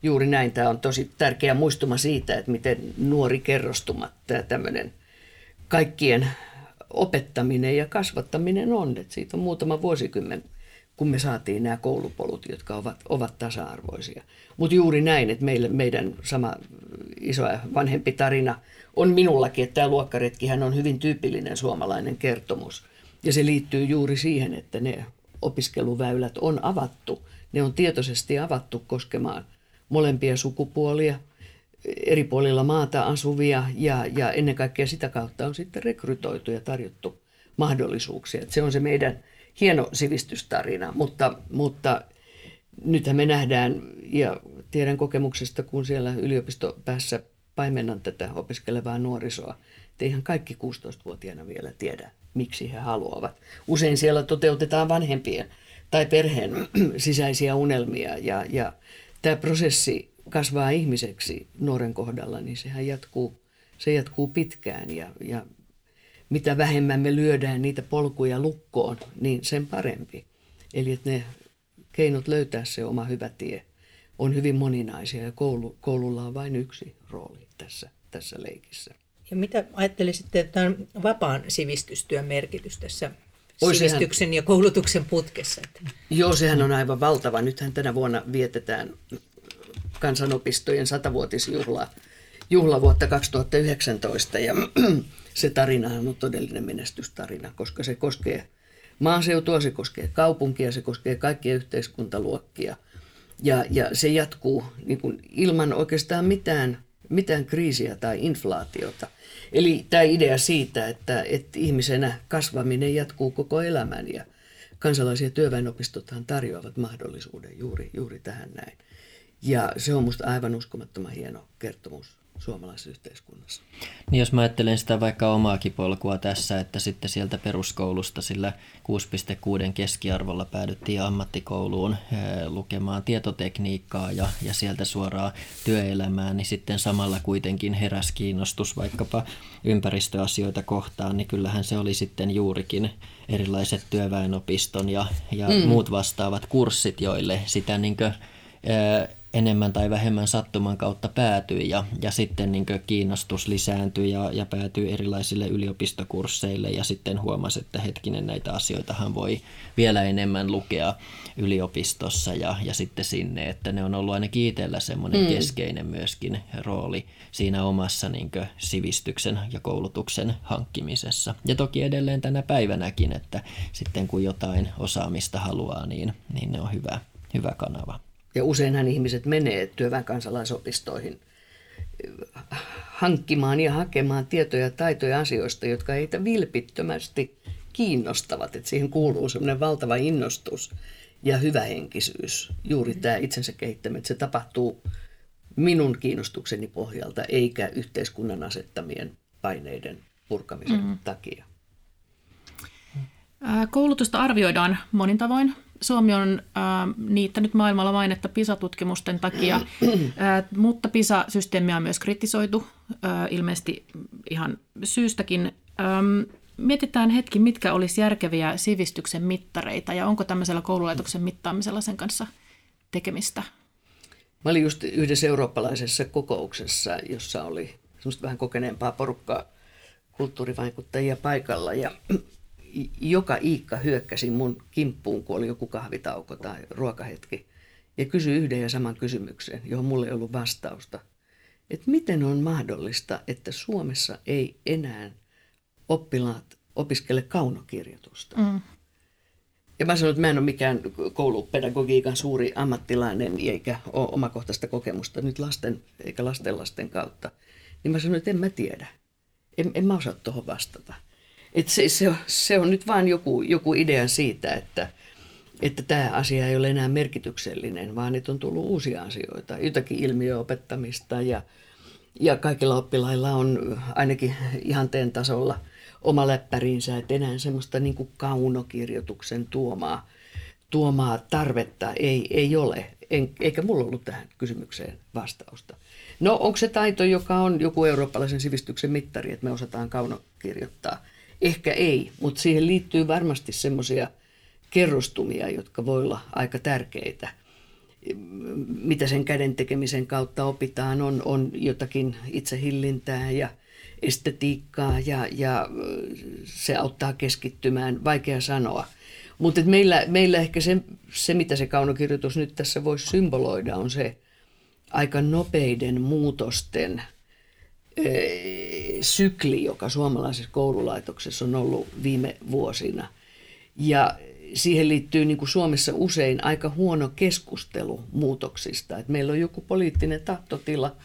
Juuri näin. Tämä on tosi tärkeä muistuma siitä, että miten nuori kerrostuma, tämä tämmöinen kaikkien opettaminen ja kasvattaminen on. Että siitä on muutama vuosikymmen, kun me saatiin nämä koulupolut, jotka ovat, ovat tasa-arvoisia. Mutta juuri näin, että meillä, meidän sama iso ja vanhempi tarina on minullakin, että tämä luokkaretkihän on hyvin tyypillinen suomalainen kertomus. Ja se liittyy juuri siihen, että ne opiskeluväylät on avattu. Ne on tietoisesti avattu koskemaan molempia sukupuolia, eri puolilla maata asuvia ja, ja ennen kaikkea sitä kautta on sitten rekrytoitu ja tarjottu mahdollisuuksia. Että se on se meidän hieno sivistystarina, mutta, mutta nythän me nähdään ja tiedän kokemuksesta, kun siellä yliopistopäässä paimennan tätä opiskelevaa nuorisoa, että eihän kaikki 16-vuotiaana vielä tiedä, miksi he haluavat. Usein siellä toteutetaan vanhempien tai perheen sisäisiä unelmia ja, ja tämä prosessi kasvaa ihmiseksi nuoren kohdalla, niin sehän jatkuu, se jatkuu pitkään ja, ja mitä vähemmän me lyödään niitä polkuja lukkoon, niin sen parempi. Eli että ne keinot löytää se oma hyvä tie on hyvin moninaisia ja koulu, koululla on vain yksi rooli tässä, tässä leikissä. Ja mitä ajattelisitte tämän vapaan sivistystyön merkitys tässä Oi, sivistyksen sehän, ja koulutuksen putkessa? Joo, sehän on aivan valtava. Nythän tänä vuonna vietetään kansanopistojen satavuotisjuhlaa juhlavuotta 2019 ja [CLEARS THROAT] se tarina on todellinen menestystarina, koska se koskee maaseutua, se koskee kaupunkia, se koskee kaikkia yhteiskuntaluokkia ja, ja se jatkuu niin kuin ilman oikeastaan mitään, mitään kriisiä tai inflaatiota. Eli tämä idea siitä, että, että ihmisenä kasvaminen jatkuu koko elämän ja kansalaisia työväenopistothan tarjoavat mahdollisuuden juuri, juuri tähän näin. Ja se on minusta aivan uskomattoman hieno kertomus suomalaisessa yhteiskunnassa. Niin jos mä ajattelen sitä vaikka omaakin polkua tässä, että sitten sieltä peruskoulusta sillä 6,6 keskiarvolla päädyttiin ammattikouluun eh, lukemaan tietotekniikkaa ja, ja sieltä suoraan työelämään, niin sitten samalla kuitenkin heräs kiinnostus vaikkapa ympäristöasioita kohtaan, niin kyllähän se oli sitten juurikin erilaiset työväenopiston ja, ja mm. muut vastaavat kurssit, joille sitä niin kuin, eh, enemmän tai vähemmän sattuman kautta päätyi ja, ja sitten niin kiinnostus lisääntyi ja, ja päätyi erilaisille yliopistokursseille ja sitten huomasi, että hetkinen näitä asioitahan voi vielä enemmän lukea yliopistossa ja, ja sitten sinne, että ne on ollut ainakin itsellä semmoinen mm. keskeinen myöskin rooli siinä omassa niin sivistyksen ja koulutuksen hankkimisessa. Ja toki edelleen tänä päivänäkin, että sitten kun jotain osaamista haluaa, niin, niin ne on hyvä, hyvä kanava. Ja useinhan ihmiset menee työväen kansalaisopistoihin hankkimaan ja hakemaan tietoja ja taitoja asioista, jotka heitä vilpittömästi kiinnostavat. Että siihen kuuluu semmoinen valtava innostus ja hyvähenkisyys. Juuri tämä itsensä kehittäminen, että se tapahtuu minun kiinnostukseni pohjalta, eikä yhteiskunnan asettamien paineiden purkamisen mm. takia. Koulutusta arvioidaan monin tavoin. Suomi on äh, niittänyt maailmalla mainetta PISA-tutkimusten takia, [CLEARS THROAT] äh, mutta PISA-systeemiä on myös kritisoitu äh, ilmeisesti ihan syystäkin. Ähm, mietitään hetki, mitkä olisi järkeviä sivistyksen mittareita ja onko tämmöisellä koululaitoksen mittaamisella sen kanssa tekemistä? Mä olin just yhdessä eurooppalaisessa kokouksessa, jossa oli semmoista vähän kokeneempaa porukkaa kulttuurivaikuttajia paikalla ja joka Iikka hyökkäsi mun kimppuun, kun oli joku kahvitauko tai ruokahetki, ja kysyi yhden ja saman kysymyksen, johon mulle ei ollut vastausta. Että miten on mahdollista, että Suomessa ei enää oppilaat opiskele kaunokirjoitusta? Mm. Ja mä sanoin, että mä en ole mikään koulupedagogiikan suuri ammattilainen eikä ole omakohtaista kokemusta nyt lasten eikä lastenlasten kautta. Niin mä sanoin, että en mä tiedä. En, en mä osaa tuohon vastata. Et se, se, on, se on nyt vain joku, joku idea siitä, että, että tämä asia ei ole enää merkityksellinen, vaan että on tullut uusia asioita, jotakin ilmiöopettamista ja, ja kaikilla oppilailla on ainakin ihanteen tasolla oma läppärinsä, että enää semmoista niin kuin kaunokirjoituksen tuomaa, tuomaa tarvetta ei, ei ole, en, eikä mulla ollut tähän kysymykseen vastausta. No onko se taito, joka on joku eurooppalaisen sivistyksen mittari, että me osataan kaunokirjoittaa – Ehkä ei, mutta siihen liittyy varmasti semmoisia kerrostumia, jotka voi olla aika tärkeitä. Mitä sen käden tekemisen kautta opitaan, on, on jotakin itsehillintää ja estetiikkaa ja, ja se auttaa keskittymään, vaikea sanoa. Mutta meillä, meillä ehkä se, se, mitä se kaunokirjoitus nyt tässä voisi symboloida, on se aika nopeiden muutosten – sykli, joka suomalaisessa koululaitoksessa on ollut viime vuosina. Ja siihen liittyy niin kuin Suomessa usein aika huono keskustelu muutoksista. Et meillä on joku poliittinen tahtotila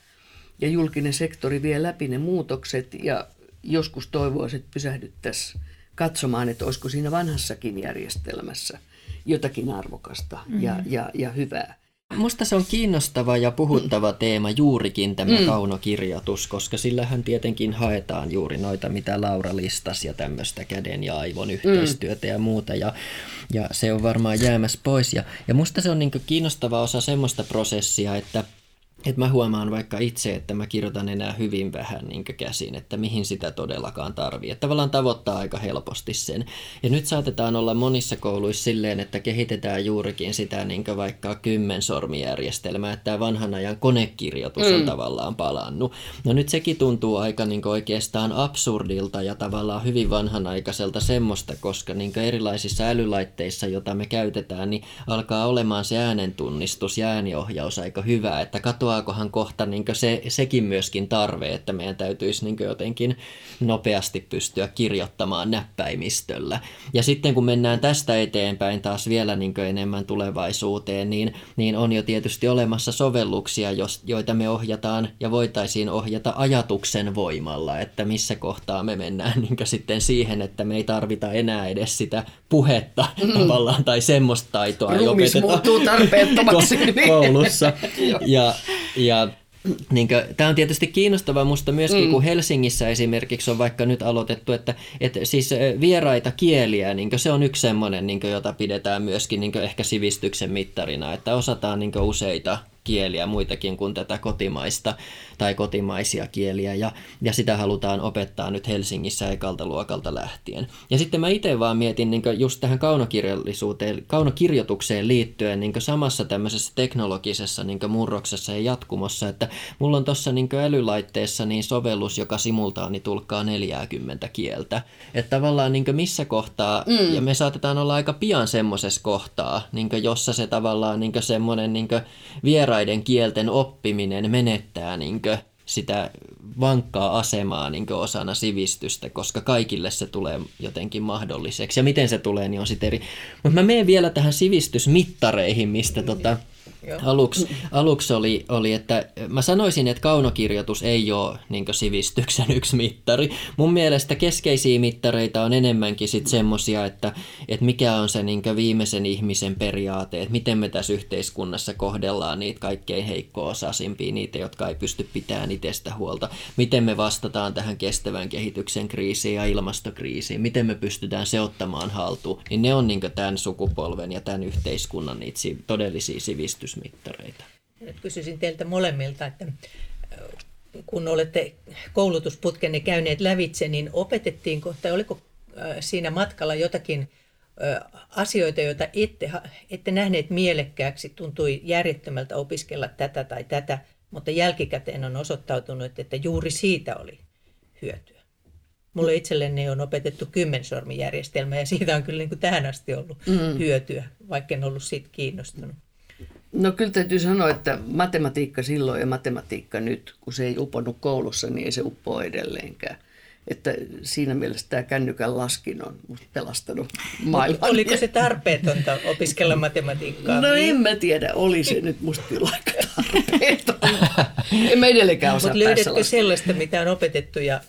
ja julkinen sektori vie läpi ne muutokset ja joskus toivoisi, että pysähdyttäisiin katsomaan, että olisiko siinä vanhassakin järjestelmässä jotakin arvokasta mm-hmm. ja, ja, ja hyvää. Musta se on kiinnostava ja puhuttava teema juurikin tämä mm. kaunokirjoitus, koska sillähän tietenkin haetaan juuri noita, mitä Laura listasi ja tämmöistä käden ja aivon yhteistyötä mm. ja muuta. Ja, ja se on varmaan jäämässä pois. Ja, ja musta se on niin kiinnostava osa semmoista prosessia, että – että mä huomaan vaikka itse, että mä kirjoitan enää hyvin vähän niin käsin, että mihin sitä todellakaan tarvii. Että tavallaan tavoittaa aika helposti sen. Ja nyt saatetaan olla monissa kouluissa silleen, että kehitetään juurikin sitä niin vaikka kymmensormijärjestelmää, että tämä vanhan ajan konekirjoitus on mm. tavallaan palannut. No nyt sekin tuntuu aika niin oikeastaan absurdilta ja tavallaan hyvin vanhanaikaiselta semmoista, koska niin erilaisissa älylaitteissa, joita me käytetään, niin alkaa olemaan se äänentunnistus ja ääniohjaus aika hyvä, että katoaa katoaakohan kohta niin se, sekin myöskin tarve, että meidän täytyisi niin jotenkin nopeasti pystyä kirjoittamaan näppäimistöllä. Ja sitten kun mennään tästä eteenpäin taas vielä niin enemmän tulevaisuuteen, niin, niin on jo tietysti olemassa sovelluksia, joita me ohjataan ja voitaisiin ohjata ajatuksen voimalla, että missä kohtaa me mennään niin sitten siihen, että me ei tarvita enää edes sitä puhetta mm. tavallaan tai semmoista taitoa muuttuu tarpeettomaksi. [LAUGHS] koulussa. [LAUGHS] ja, ja niin Tämä on tietysti kiinnostavaa musta myöskin, mm. kun Helsingissä esimerkiksi on vaikka nyt aloitettu, että, että siis vieraita kieliä, niin se on yksi semmoinen, niin jota pidetään myöskin niin ehkä sivistyksen mittarina, että osataan niin useita kieliä, muitakin kuin tätä kotimaista tai kotimaisia kieliä, ja, ja sitä halutaan opettaa nyt Helsingissä ekalta luokalta lähtien. Ja sitten mä itse vaan mietin niin just tähän kaunokirjallisuuteen, kaunokirjoitukseen liittyen niin samassa tämmöisessä teknologisessa niin murroksessa ja jatkumossa, että mulla on tuossa niin älylaitteessa niin sovellus, joka simultaani tulkkaa 40 kieltä. Että tavallaan niin missä kohtaa, mm. ja me saatetaan olla aika pian semmoisessa kohtaa, niin jossa se tavallaan niin semmoinen niin vieraiden kielten oppiminen menettää niin sitä vankkaa asemaa niin osana sivistystä, koska kaikille se tulee jotenkin mahdolliseksi. Ja miten se tulee, niin on sitten eri. Mutta mä menen vielä tähän sivistysmittareihin, mistä tota, Aluksi, aluksi oli, oli, että mä sanoisin, että kaunokirjoitus ei ole niin sivistyksen yksi mittari. Mun mielestä keskeisiä mittareita on enemmänkin sitten semmosia, että, että mikä on se niin viimeisen ihmisen periaate, että miten me tässä yhteiskunnassa kohdellaan niitä kaikkein heikko-osaisimpia, niitä, jotka ei pysty pitämään itsestä huolta. Miten me vastataan tähän kestävän kehityksen kriisiin ja ilmastokriisiin, miten me pystytään se ottamaan haltuun. Niin ne on niin tämän sukupolven ja tämän yhteiskunnan niitä todellisia sivistys kehitysmittareita. Kysyisin teiltä molemmilta, että kun olette koulutusputkenne käyneet lävitse, niin opetettiinko tai oliko siinä matkalla jotakin asioita, joita ette, ette nähneet mielekkääksi, tuntui järjettömältä opiskella tätä tai tätä, mutta jälkikäteen on osoittautunut, että juuri siitä oli hyötyä. Mulle itselleni on opetettu kymmensormijärjestelmä ja siitä on kyllä niin kuin tähän asti ollut mm. hyötyä, vaikka en ollut siitä kiinnostunut. No kyllä täytyy sanoa, että matematiikka silloin ja matematiikka nyt, kun se ei uponnut koulussa, niin ei se uppoa edelleenkään. Että siinä mielessä tämä kännykän laskin on pelastanut maailman. Oliko se tarpeetonta opiskella matematiikkaa? No en mä tiedä, oli se nyt musta kyllä aika tarpeetonta. [LAUGHS] En mä edelleenkään osaa Mutta löydätkö sellaista, mitä on opetettu ja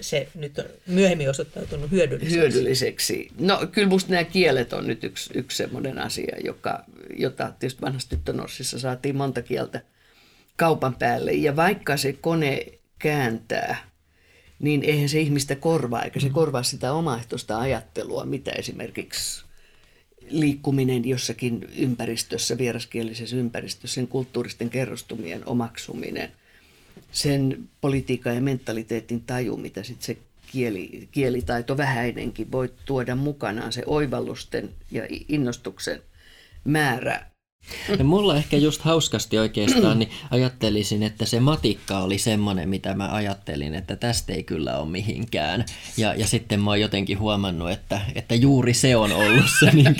se nyt on myöhemmin osoittautunut hyödylliseksi? Hyödylliseksi. No kyllä musta nämä kielet on nyt yksi, yksi semmoinen asia, joka, jota tietysti vanhassa tyttönossissa saatiin monta kieltä kaupan päälle. Ja vaikka se kone kääntää, niin eihän se ihmistä korvaa, eikä se mm. korvaa sitä omaehtoista ajattelua, mitä esimerkiksi liikkuminen jossakin ympäristössä, vieraskielisessä ympäristössä, sen kulttuuristen kerrostumien omaksuminen – sen politiikan ja mentaliteetin taju, mitä sitten se kieli, kielitaito vähäinenkin voi tuoda mukanaan, se oivallusten ja innostuksen määrä ja mulla ehkä just hauskasti oikeastaan, niin ajattelisin, että se matikka oli semmoinen, mitä mä ajattelin, että tästä ei kyllä ole mihinkään. Ja, ja sitten mä oon jotenkin huomannut, että, että juuri se on ollut se niin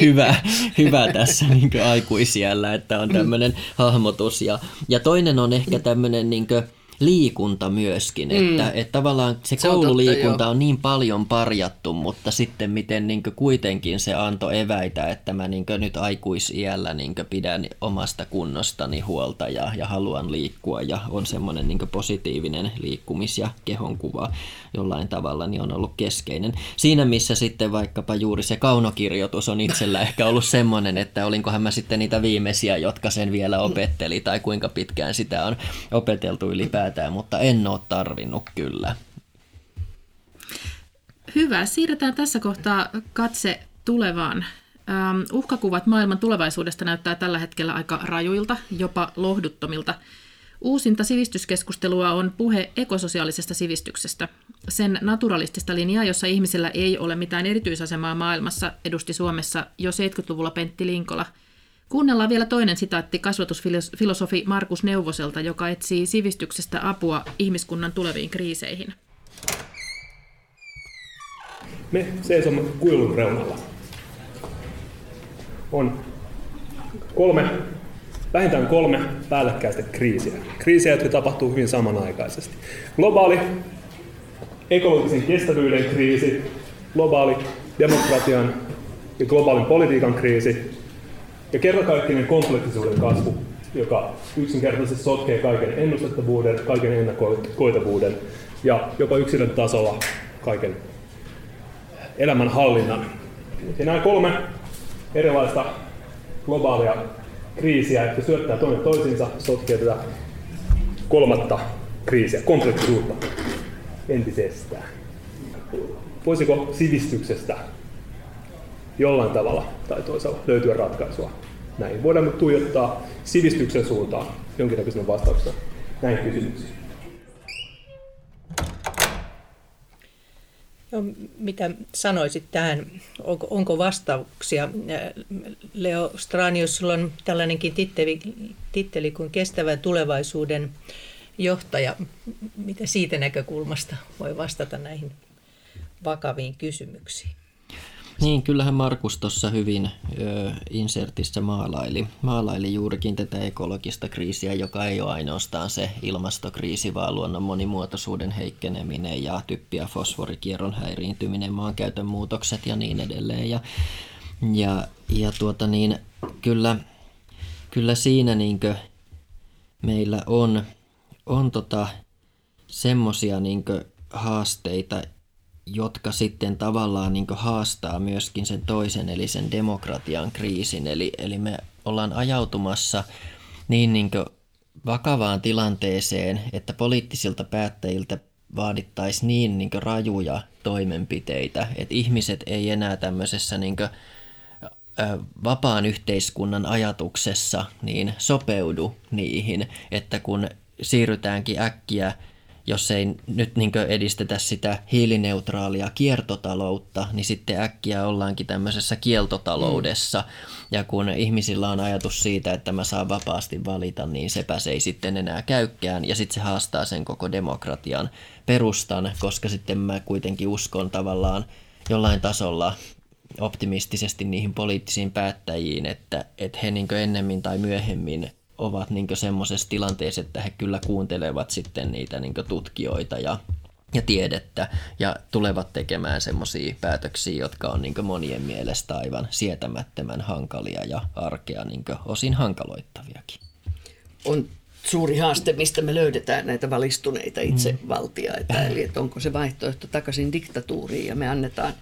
hyvä, hyvä tässä niin aikuisiellä, että on tämmöinen hahmotus. Ja, ja toinen on ehkä tämmöinen... Niin kuin, liikunta myöskin, mm. että, että tavallaan se, se koululiikunta on, totta, on niin paljon parjattu, mutta sitten miten niin kuitenkin se antoi eväitä, että mä niin nyt aikuisiällä niin pidän omasta kunnostani huolta ja, ja haluan liikkua ja on semmoinen niin positiivinen liikkumis- ja kehonkuva jollain tavalla, niin on ollut keskeinen. Siinä missä sitten vaikkapa juuri se kaunokirjoitus on itsellä ehkä ollut semmoinen, että olinkohan mä sitten niitä viimeisiä, jotka sen vielä opetteli tai kuinka pitkään sitä on opeteltu ylipäätään, mutta en ole tarvinnut kyllä. Hyvä. Siirretään tässä kohtaa katse tulevaan. Uhkakuvat maailman tulevaisuudesta näyttää tällä hetkellä aika rajuilta, jopa lohduttomilta. Uusinta sivistyskeskustelua on puhe ekososiaalisesta sivistyksestä. Sen naturalistista linjaa, jossa ihmisellä ei ole mitään erityisasemaa maailmassa, edusti Suomessa jo 70-luvulla Pentti Linkola. Kuunnellaan vielä toinen sitaatti kasvatusfilosofi Markus Neuvoselta, joka etsii sivistyksestä apua ihmiskunnan tuleviin kriiseihin. Me seisomme kuilun reunalla. On kolme vähintään kolme päällekkäistä kriisiä. Kriisiä, jotka tapahtuu hyvin samanaikaisesti. Globaali ekologisen kestävyyden kriisi, globaali demokratian ja globaalin politiikan kriisi ja kertakaikkinen kompleksisuuden kasvu, joka yksinkertaisesti sotkee kaiken ennustettavuuden, kaiken ennakoitavuuden ja jopa yksilön tasolla kaiken elämän hallinnan. Ja nämä kolme erilaista globaalia kriisiä, että syöttää toinen toisiinsa, sotkee tätä kolmatta kriisiä, kompleksisuutta entisestään. Voisiko sivistyksestä jollain tavalla tai toisella löytyä ratkaisua näihin? Voidaan tuijottaa sivistyksen suuntaan jonkinnäköisenä vastauksena näihin kysymyksiin. No, mitä sanoisit tähän? Onko, onko vastauksia? Leo Stranius, sulla on tällainenkin titteli, titteli kuin kestävän tulevaisuuden johtaja. Mitä siitä näkökulmasta voi vastata näihin vakaviin kysymyksiin? Niin, kyllähän Markus tuossa hyvin ö, insertissä maalaili. Maalaili juurikin tätä ekologista kriisiä, joka ei ole ainoastaan se ilmastokriisi, vaan luonnon monimuotoisuuden heikkeneminen ja typpi- ja fosforikierron häiriintyminen, maankäytön muutokset ja niin edelleen. Ja, ja, ja tuota niin, kyllä, kyllä siinä niinkö meillä on, on tota semmoisia niinkö haasteita, jotka sitten tavallaan niin haastaa myöskin sen toisen, eli sen demokratian kriisin. Eli, eli me ollaan ajautumassa niin, niin vakavaan tilanteeseen, että poliittisilta päättäjiltä vaadittaisiin niin, niin rajuja toimenpiteitä, että ihmiset ei enää tämmöisessä niin kuin, vapaan yhteiskunnan ajatuksessa niin sopeudu niihin, että kun siirrytäänkin äkkiä jos ei nyt niin edistetä sitä hiilineutraalia kiertotaloutta, niin sitten äkkiä ollaankin tämmöisessä kieltotaloudessa. Mm. Ja kun ihmisillä on ajatus siitä, että mä saan vapaasti valita, niin sepä se ei sitten enää käykään. Ja sitten se haastaa sen koko demokratian perustan, koska sitten mä kuitenkin uskon tavallaan jollain tasolla optimistisesti niihin poliittisiin päättäjiin, että, että he niin ennemmin tai myöhemmin ovat niin semmoisessa tilanteessa, että he kyllä kuuntelevat sitten niitä niin tutkijoita ja, ja tiedettä ja tulevat tekemään semmoisia päätöksiä, jotka on niin monien mielestä aivan sietämättömän hankalia ja arkea niin osin hankaloittaviakin. On suuri haaste, mistä me löydetään näitä valistuneita itsevaltiaita, mm. eli että onko se vaihtoehto takaisin diktatuuriin ja me annetaan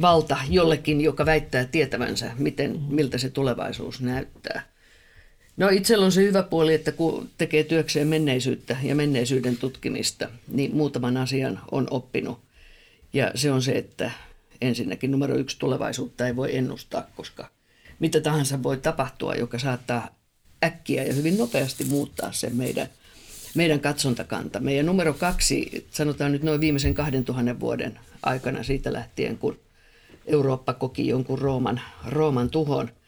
valta jollekin, joka väittää tietävänsä, miten, miltä se tulevaisuus näyttää. No itsellä on se hyvä puoli, että kun tekee työkseen menneisyyttä ja menneisyyden tutkimista, niin muutaman asian on oppinut. Ja se on se, että ensinnäkin numero yksi tulevaisuutta ei voi ennustaa, koska mitä tahansa voi tapahtua, joka saattaa äkkiä ja hyvin nopeasti muuttaa sen meidän, meidän katsontakanta. Meidän numero kaksi, sanotaan nyt noin viimeisen 2000 vuoden aikana siitä lähtien, kun Eurooppa koki jonkun Rooman, Rooman tuhon –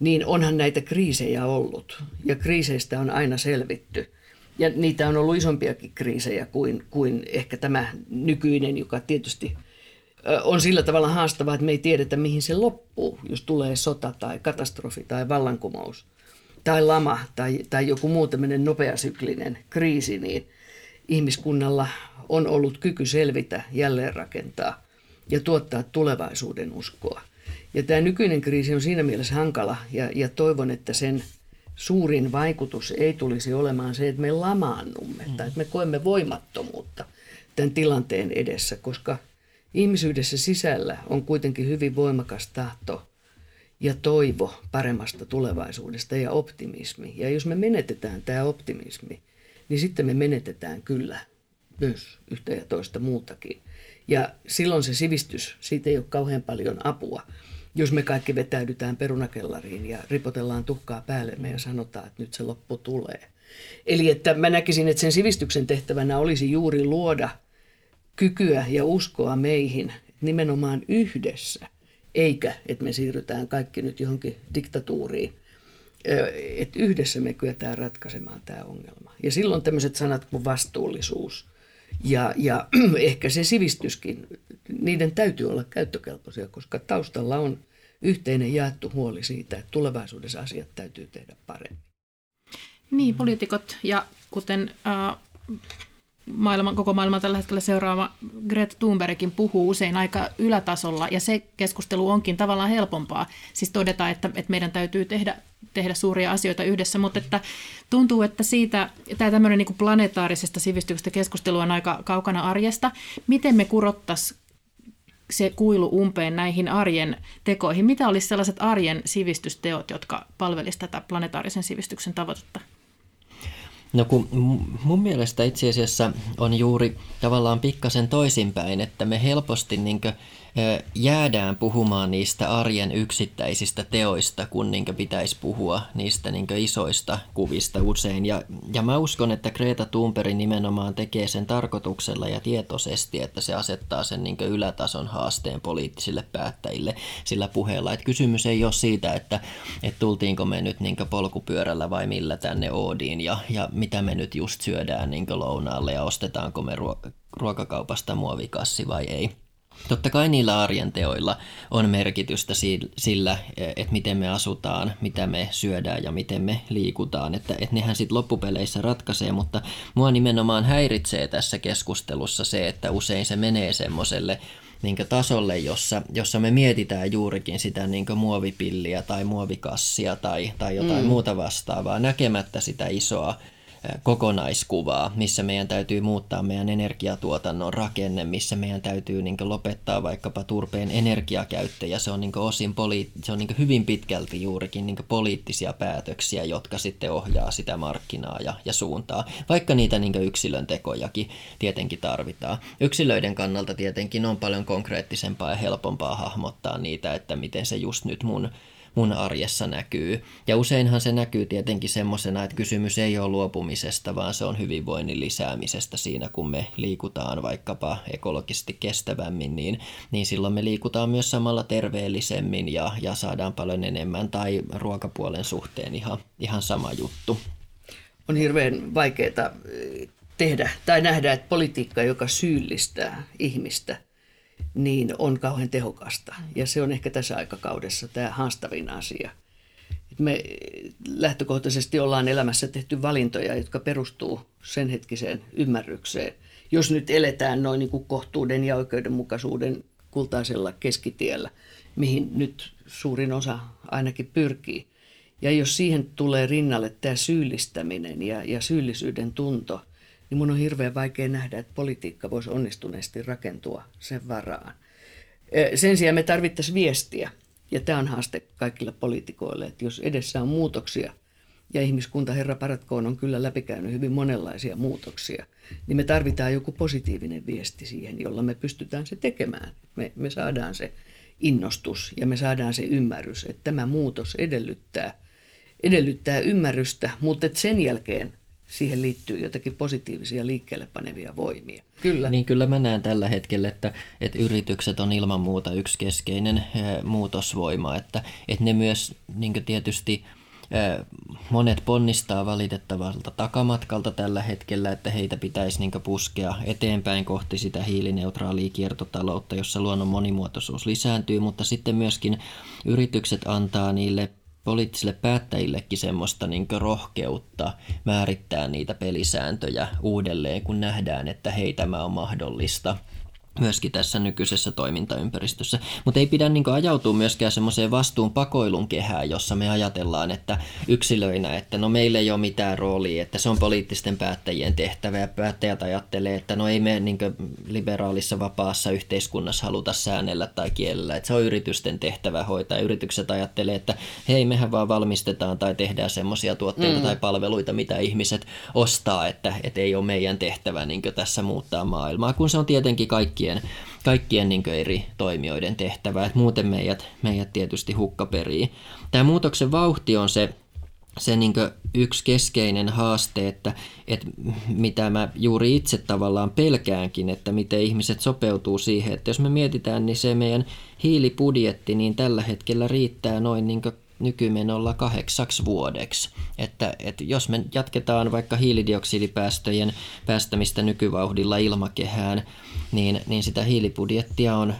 niin onhan näitä kriisejä ollut. Ja kriiseistä on aina selvitty. Ja niitä on ollut isompiakin kriisejä kuin, kuin ehkä tämä nykyinen, joka tietysti on sillä tavalla haastavaa, että me ei tiedetä, mihin se loppuu, jos tulee sota tai katastrofi tai vallankumous tai lama tai, tai joku muu tämmöinen nopeasyklinen kriisi, niin ihmiskunnalla on ollut kyky selvitä, jälleenrakentaa ja tuottaa tulevaisuuden uskoa. Ja tämä nykyinen kriisi on siinä mielessä hankala ja, ja toivon, että sen suurin vaikutus ei tulisi olemaan se, että me lamaannumme mm. tai että me koemme voimattomuutta tämän tilanteen edessä, koska ihmisyydessä sisällä on kuitenkin hyvin voimakas tahto ja toivo paremmasta tulevaisuudesta ja optimismi. Ja jos me menetetään tämä optimismi, niin sitten me menetetään kyllä myös yhtä ja toista muutakin. Ja silloin se sivistys, siitä ei ole kauhean paljon apua, jos me kaikki vetäydytään perunakellariin ja ripotellaan tuhkaa päällemme ja sanotaan, että nyt se loppu tulee. Eli että mä näkisin, että sen sivistyksen tehtävänä olisi juuri luoda kykyä ja uskoa meihin nimenomaan yhdessä, eikä että me siirrytään kaikki nyt johonkin diktatuuriin. Että yhdessä me kyetään ratkaisemaan tämä ongelma. Ja silloin tämmöiset sanat kuin vastuullisuus ja, ja [CLEARS THROAT] ehkä se sivistyskin, niiden täytyy olla käyttökelpoisia, koska taustalla on yhteinen jaettu huoli siitä, että tulevaisuudessa asiat täytyy tehdä paremmin. Niin, poliitikot ja kuten äh, maailman, koko maailman tällä hetkellä seuraava Greta Thunbergkin puhuu usein aika ylätasolla, ja se keskustelu onkin tavallaan helpompaa. Siis todeta, että, että meidän täytyy tehdä, tehdä suuria asioita yhdessä, mutta että tuntuu, että siitä tämä tämmöinen niin planetaarisesta sivistyksestä keskustelu on aika kaukana arjesta. Miten me kurottaisiin se kuilu umpeen näihin arjen tekoihin? Mitä olisi sellaiset arjen sivistysteot, jotka palvelisivat tätä planetaarisen sivistyksen tavoitetta? No kun mun mielestä itse asiassa on juuri tavallaan pikkasen toisinpäin, että me helposti niin jäädään puhumaan niistä arjen yksittäisistä teoista, kun niin pitäisi puhua niistä niin isoista kuvista usein. Ja, ja mä uskon, että Greta Thunberg nimenomaan tekee sen tarkoituksella ja tietoisesti, että se asettaa sen niin ylätason haasteen poliittisille päättäjille sillä puheella. Että kysymys ei ole siitä, että, että tultiinko me nyt niin polkupyörällä vai millä tänne Oodiin ja, ja mitä me nyt just syödään niin lounaalle ja ostetaanko me ruokakaupasta muovikassi vai ei Totta kai niillä arjen teoilla on merkitystä sillä, että miten me asutaan, mitä me syödään ja miten me liikutaan. Että, että nehän sitten loppupeleissä ratkaisee, mutta mua nimenomaan häiritsee tässä keskustelussa se, että usein se menee semmoiselle niin tasolle, jossa, jossa me mietitään juurikin sitä niin muovipilliä tai muovikassia tai, tai jotain mm. muuta vastaavaa, näkemättä sitä isoa kokonaiskuvaa, missä meidän täytyy muuttaa meidän energiatuotannon rakenne, missä meidän täytyy niin lopettaa vaikkapa turpeen energiakäyttö, ja se on, niin osin poli- se on niin hyvin pitkälti juurikin niin poliittisia päätöksiä, jotka sitten ohjaa sitä markkinaa ja, ja suuntaa, vaikka niitä niin yksilön tekojakin tietenkin tarvitaan. Yksilöiden kannalta tietenkin on paljon konkreettisempaa ja helpompaa hahmottaa niitä, että miten se just nyt mun mun arjessa näkyy. Ja useinhan se näkyy tietenkin semmoisena, että kysymys ei ole luopumisesta, vaan se on hyvinvoinnin lisäämisestä siinä, kun me liikutaan vaikkapa ekologisesti kestävämmin, niin, niin silloin me liikutaan myös samalla terveellisemmin ja, ja saadaan paljon enemmän tai ruokapuolen suhteen ihan, ihan sama juttu. On hirveän vaikeaa tehdä tai nähdä, että politiikka, joka syyllistää ihmistä, niin on kauhean tehokasta. Ja se on ehkä tässä aikakaudessa tämä haastavin asia. Me lähtökohtaisesti ollaan elämässä tehty valintoja, jotka perustuu sen hetkiseen ymmärrykseen. Jos nyt eletään noin niin kuin kohtuuden ja oikeudenmukaisuuden kultaisella keskitiellä, mihin nyt suurin osa ainakin pyrkii. Ja jos siihen tulee rinnalle tämä syyllistäminen ja, ja syyllisyyden tunto – niin mun on hirveän vaikea nähdä, että politiikka voisi onnistuneesti rakentua sen varaan. Sen sijaan me tarvittaisiin viestiä, ja tämä on haaste kaikille poliitikoille, että jos edessä on muutoksia, ja ihmiskunta, herra paratkoon, on kyllä läpikäynyt hyvin monenlaisia muutoksia, niin me tarvitaan joku positiivinen viesti siihen, jolla me pystytään se tekemään. Me, me saadaan se innostus ja me saadaan se ymmärrys, että tämä muutos edellyttää, edellyttää ymmärrystä, mutta sen jälkeen siihen liittyy jotakin positiivisia liikkeelle panevia voimia. Kyllä. Niin kyllä mä näen tällä hetkellä, että, että yritykset on ilman muuta yksi keskeinen eh, muutosvoima, että, että ne myös niin tietysti eh, monet ponnistaa valitettavalta takamatkalta tällä hetkellä, että heitä pitäisi niin puskea eteenpäin kohti sitä hiilineutraalia kiertotaloutta, jossa luonnon monimuotoisuus lisääntyy, mutta sitten myöskin yritykset antaa niille poliittisille päättäjillekin semmoista niin rohkeutta määrittää niitä pelisääntöjä uudelleen, kun nähdään, että hei tämä on mahdollista myöskin tässä nykyisessä toimintaympäristössä. Mutta ei pidä niin ajautua myöskään semmoiseen vastuun pakoilun kehään, jossa me ajatellaan, että yksilöinä, että no meillä ei ole mitään roolia, että se on poliittisten päättäjien tehtävä ja päättäjät ajattelee, että no ei me niin liberaalissa vapaassa yhteiskunnassa haluta säännellä tai kielellä, että se on yritysten tehtävä hoitaa. Yritykset ajattelee, että hei mehän vaan valmistetaan tai tehdään semmoisia tuotteita mm. tai palveluita, mitä ihmiset ostaa, että, että ei ole meidän tehtävä niin tässä muuttaa maailmaa, kun se on tietenkin kaikki kaikkien, kaikkien niin eri toimijoiden tehtävä. että muuten meidät, meidät tietysti hukkaperii. Tämä muutoksen vauhti on se, se niin yksi keskeinen haaste, että, että mitä mä juuri itse tavallaan pelkäänkin, että miten ihmiset sopeutuu siihen, että jos me mietitään, niin se meidän hiilibudjetti, niin tällä hetkellä riittää noin niin nykymenolla kahdeksaksi vuodeksi. Että, että jos me jatketaan vaikka hiilidioksidipäästöjen päästämistä nykyvauhdilla ilmakehään, niin, niin sitä hiilibudjettia on,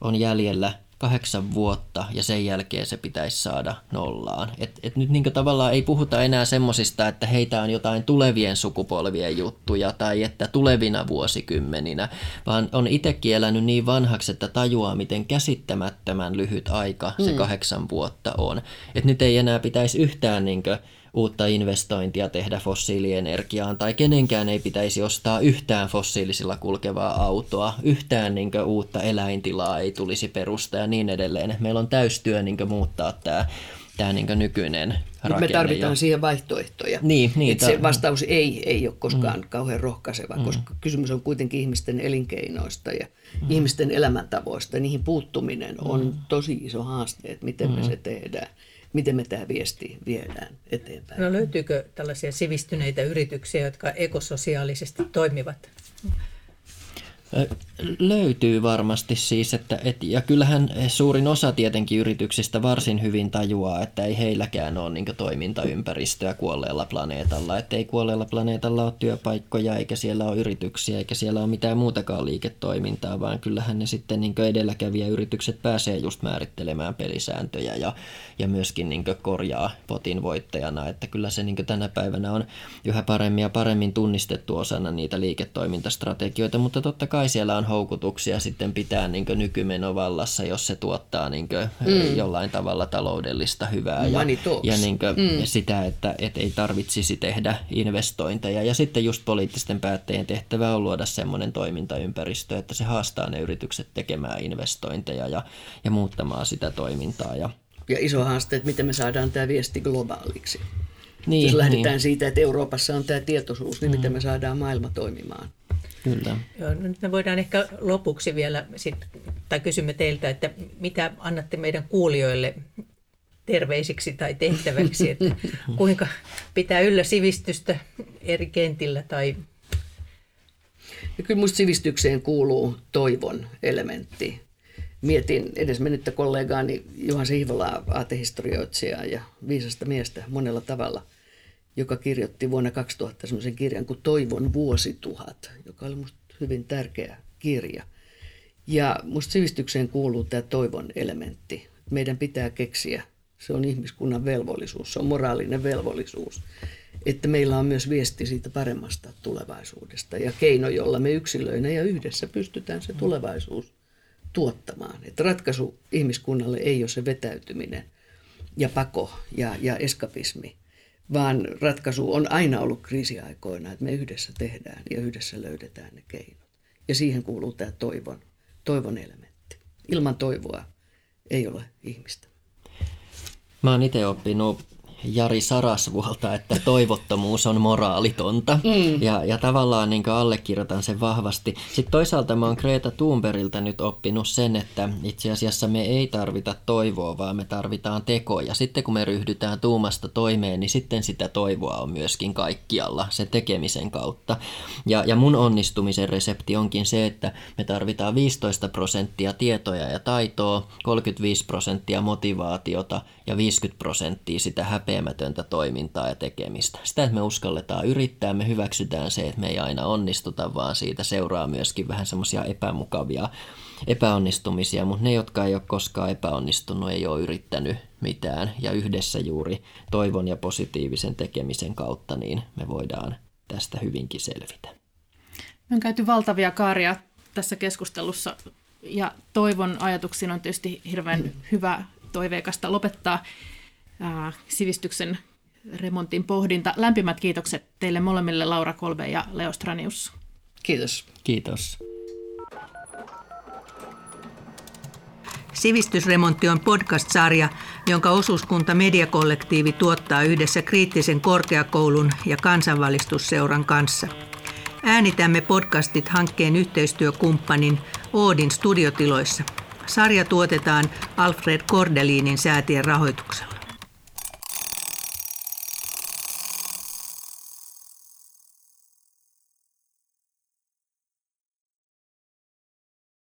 on jäljellä kahdeksan vuotta ja sen jälkeen se pitäisi saada nollaan. Et, et nyt niin tavallaan ei puhuta enää semmosista, että heitä on jotain tulevien sukupolvien juttuja tai että tulevina vuosikymmeninä, vaan on itsekin elänyt niin vanhaksi, että tajuaa, miten käsittämättömän lyhyt aika se mm. kahdeksan vuotta on. Et nyt ei enää pitäisi yhtään niin uutta investointia tehdä fossiilienergiaan tai kenenkään ei pitäisi ostaa yhtään fossiilisilla kulkevaa autoa, yhtään niin uutta eläintilaa ei tulisi perustaa ja niin edelleen. Meillä on täystyö niin muuttaa tämä tämä niin nykyinen rakenne. Me tarvitaan jo. siihen vaihtoehtoja. Niin, niin, tar- se vastaus ei, ei ole koskaan mm. kauhean rohkaiseva, mm. koska kysymys on kuitenkin ihmisten elinkeinoista ja mm. ihmisten elämäntavoista. Niihin puuttuminen on mm. tosi iso haaste, että miten mm. me se tehdään miten me tämä viesti viedään eteenpäin. No löytyykö tällaisia sivistyneitä yrityksiä, jotka ekososiaalisesti toimivat? Löytyy varmasti siis, että, et, ja kyllähän suurin osa tietenkin yrityksistä varsin hyvin tajuaa, että ei heilläkään ole niin toimintaympäristöä kuolleella planeetalla, että ei kuolleella planeetalla ole työpaikkoja, eikä siellä ole yrityksiä, eikä siellä ole mitään muutakaan liiketoimintaa, vaan kyllähän ne sitten niin edelläkävijäyritykset pääsee just määrittelemään pelisääntöjä ja, ja myöskin niin korjaa potin voittajana, että kyllä se niin tänä päivänä on yhä paremmin ja paremmin tunnistettu osana niitä liiketoimintastrategioita, mutta totta kai kai siellä on houkutuksia sitten pitää niin nykymeno vallassa, jos se tuottaa niin mm. jollain tavalla taloudellista hyvää ja, ja niin mm. sitä, että et ei tarvitsisi tehdä investointeja. Ja sitten just poliittisten päättäjien tehtävä on luoda semmoinen toimintaympäristö, että se haastaa ne yritykset tekemään investointeja ja, ja muuttamaan sitä toimintaa. Ja, ja iso haaste, että miten me saadaan tämä viesti globaaliksi. Niin, Jos lähdetään niin. siitä, että Euroopassa on tämä tietoisuus, niin mm. miten me saadaan maailma toimimaan. Kyllä. Joo, no nyt me voidaan ehkä lopuksi vielä, sit, tai kysymme teiltä, että mitä annatte meidän kuulijoille terveisiksi tai tehtäväksi, että [LAUGHS] kuinka pitää yllä sivistystä eri kentillä tai ja kyllä minusta sivistykseen kuuluu toivon elementti. Mietin edes mennyttä kollegaani Juhan Sihvolaa, aatehistorioitsijaa ja viisasta miestä monella tavalla – joka kirjoitti vuonna 2000 semmoisen kirjan kuin Toivon vuosituhat, joka oli minusta hyvin tärkeä kirja. Ja minusta sivistykseen kuuluu tämä toivon elementti. Meidän pitää keksiä, se on ihmiskunnan velvollisuus, se on moraalinen velvollisuus, että meillä on myös viesti siitä paremmasta tulevaisuudesta ja keino, jolla me yksilöinä ja yhdessä pystytään se tulevaisuus tuottamaan. Että ratkaisu ihmiskunnalle ei ole se vetäytyminen ja pako ja, ja eskapismi, vaan ratkaisu on aina ollut kriisiaikoina, että me yhdessä tehdään ja yhdessä löydetään ne keinot. Ja siihen kuuluu tämä toivon, toivon elementti. Ilman toivoa ei ole ihmistä. Mä oon itse oppinut Jari Sarasvuolta, että toivottomuus on moraalitonta. Mm. Ja, ja tavallaan niin allekirjoitan sen vahvasti. Sitten toisaalta mä oon Greta Thunbergiltä nyt oppinut sen, että itse asiassa me ei tarvita toivoa, vaan me tarvitaan tekoja. Sitten kun me ryhdytään tuumasta toimeen, niin sitten sitä toivoa on myöskin kaikkialla se tekemisen kautta. Ja, ja mun onnistumisen resepti onkin se, että me tarvitaan 15 prosenttia tietoja ja taitoa, 35 prosenttia motivaatiota ja 50 prosenttia sitä häpeää häpeämätöntä toimintaa ja tekemistä. Sitä, että me uskalletaan yrittää, me hyväksytään se, että me ei aina onnistuta, vaan siitä seuraa myöskin vähän semmoisia epämukavia epäonnistumisia, mutta ne, jotka ei ole koskaan epäonnistunut, ei ole yrittänyt mitään. Ja yhdessä juuri toivon ja positiivisen tekemisen kautta, niin me voidaan tästä hyvinkin selvitä. Me on käyty valtavia kaaria tässä keskustelussa ja toivon ajatuksiin on tietysti hirveän hyvä toiveikasta lopettaa ää, sivistyksen remontin pohdinta. Lämpimät kiitokset teille molemmille Laura Kolbe ja Leo Stranius. Kiitos. Kiitos. Sivistysremontti on podcast-sarja, jonka osuuskunta Mediakollektiivi tuottaa yhdessä kriittisen korkeakoulun ja kansanvalistusseuran kanssa. Äänitämme podcastit hankkeen yhteistyökumppanin Oodin studiotiloissa. Sarja tuotetaan Alfred Kordelinin säätien rahoituksella.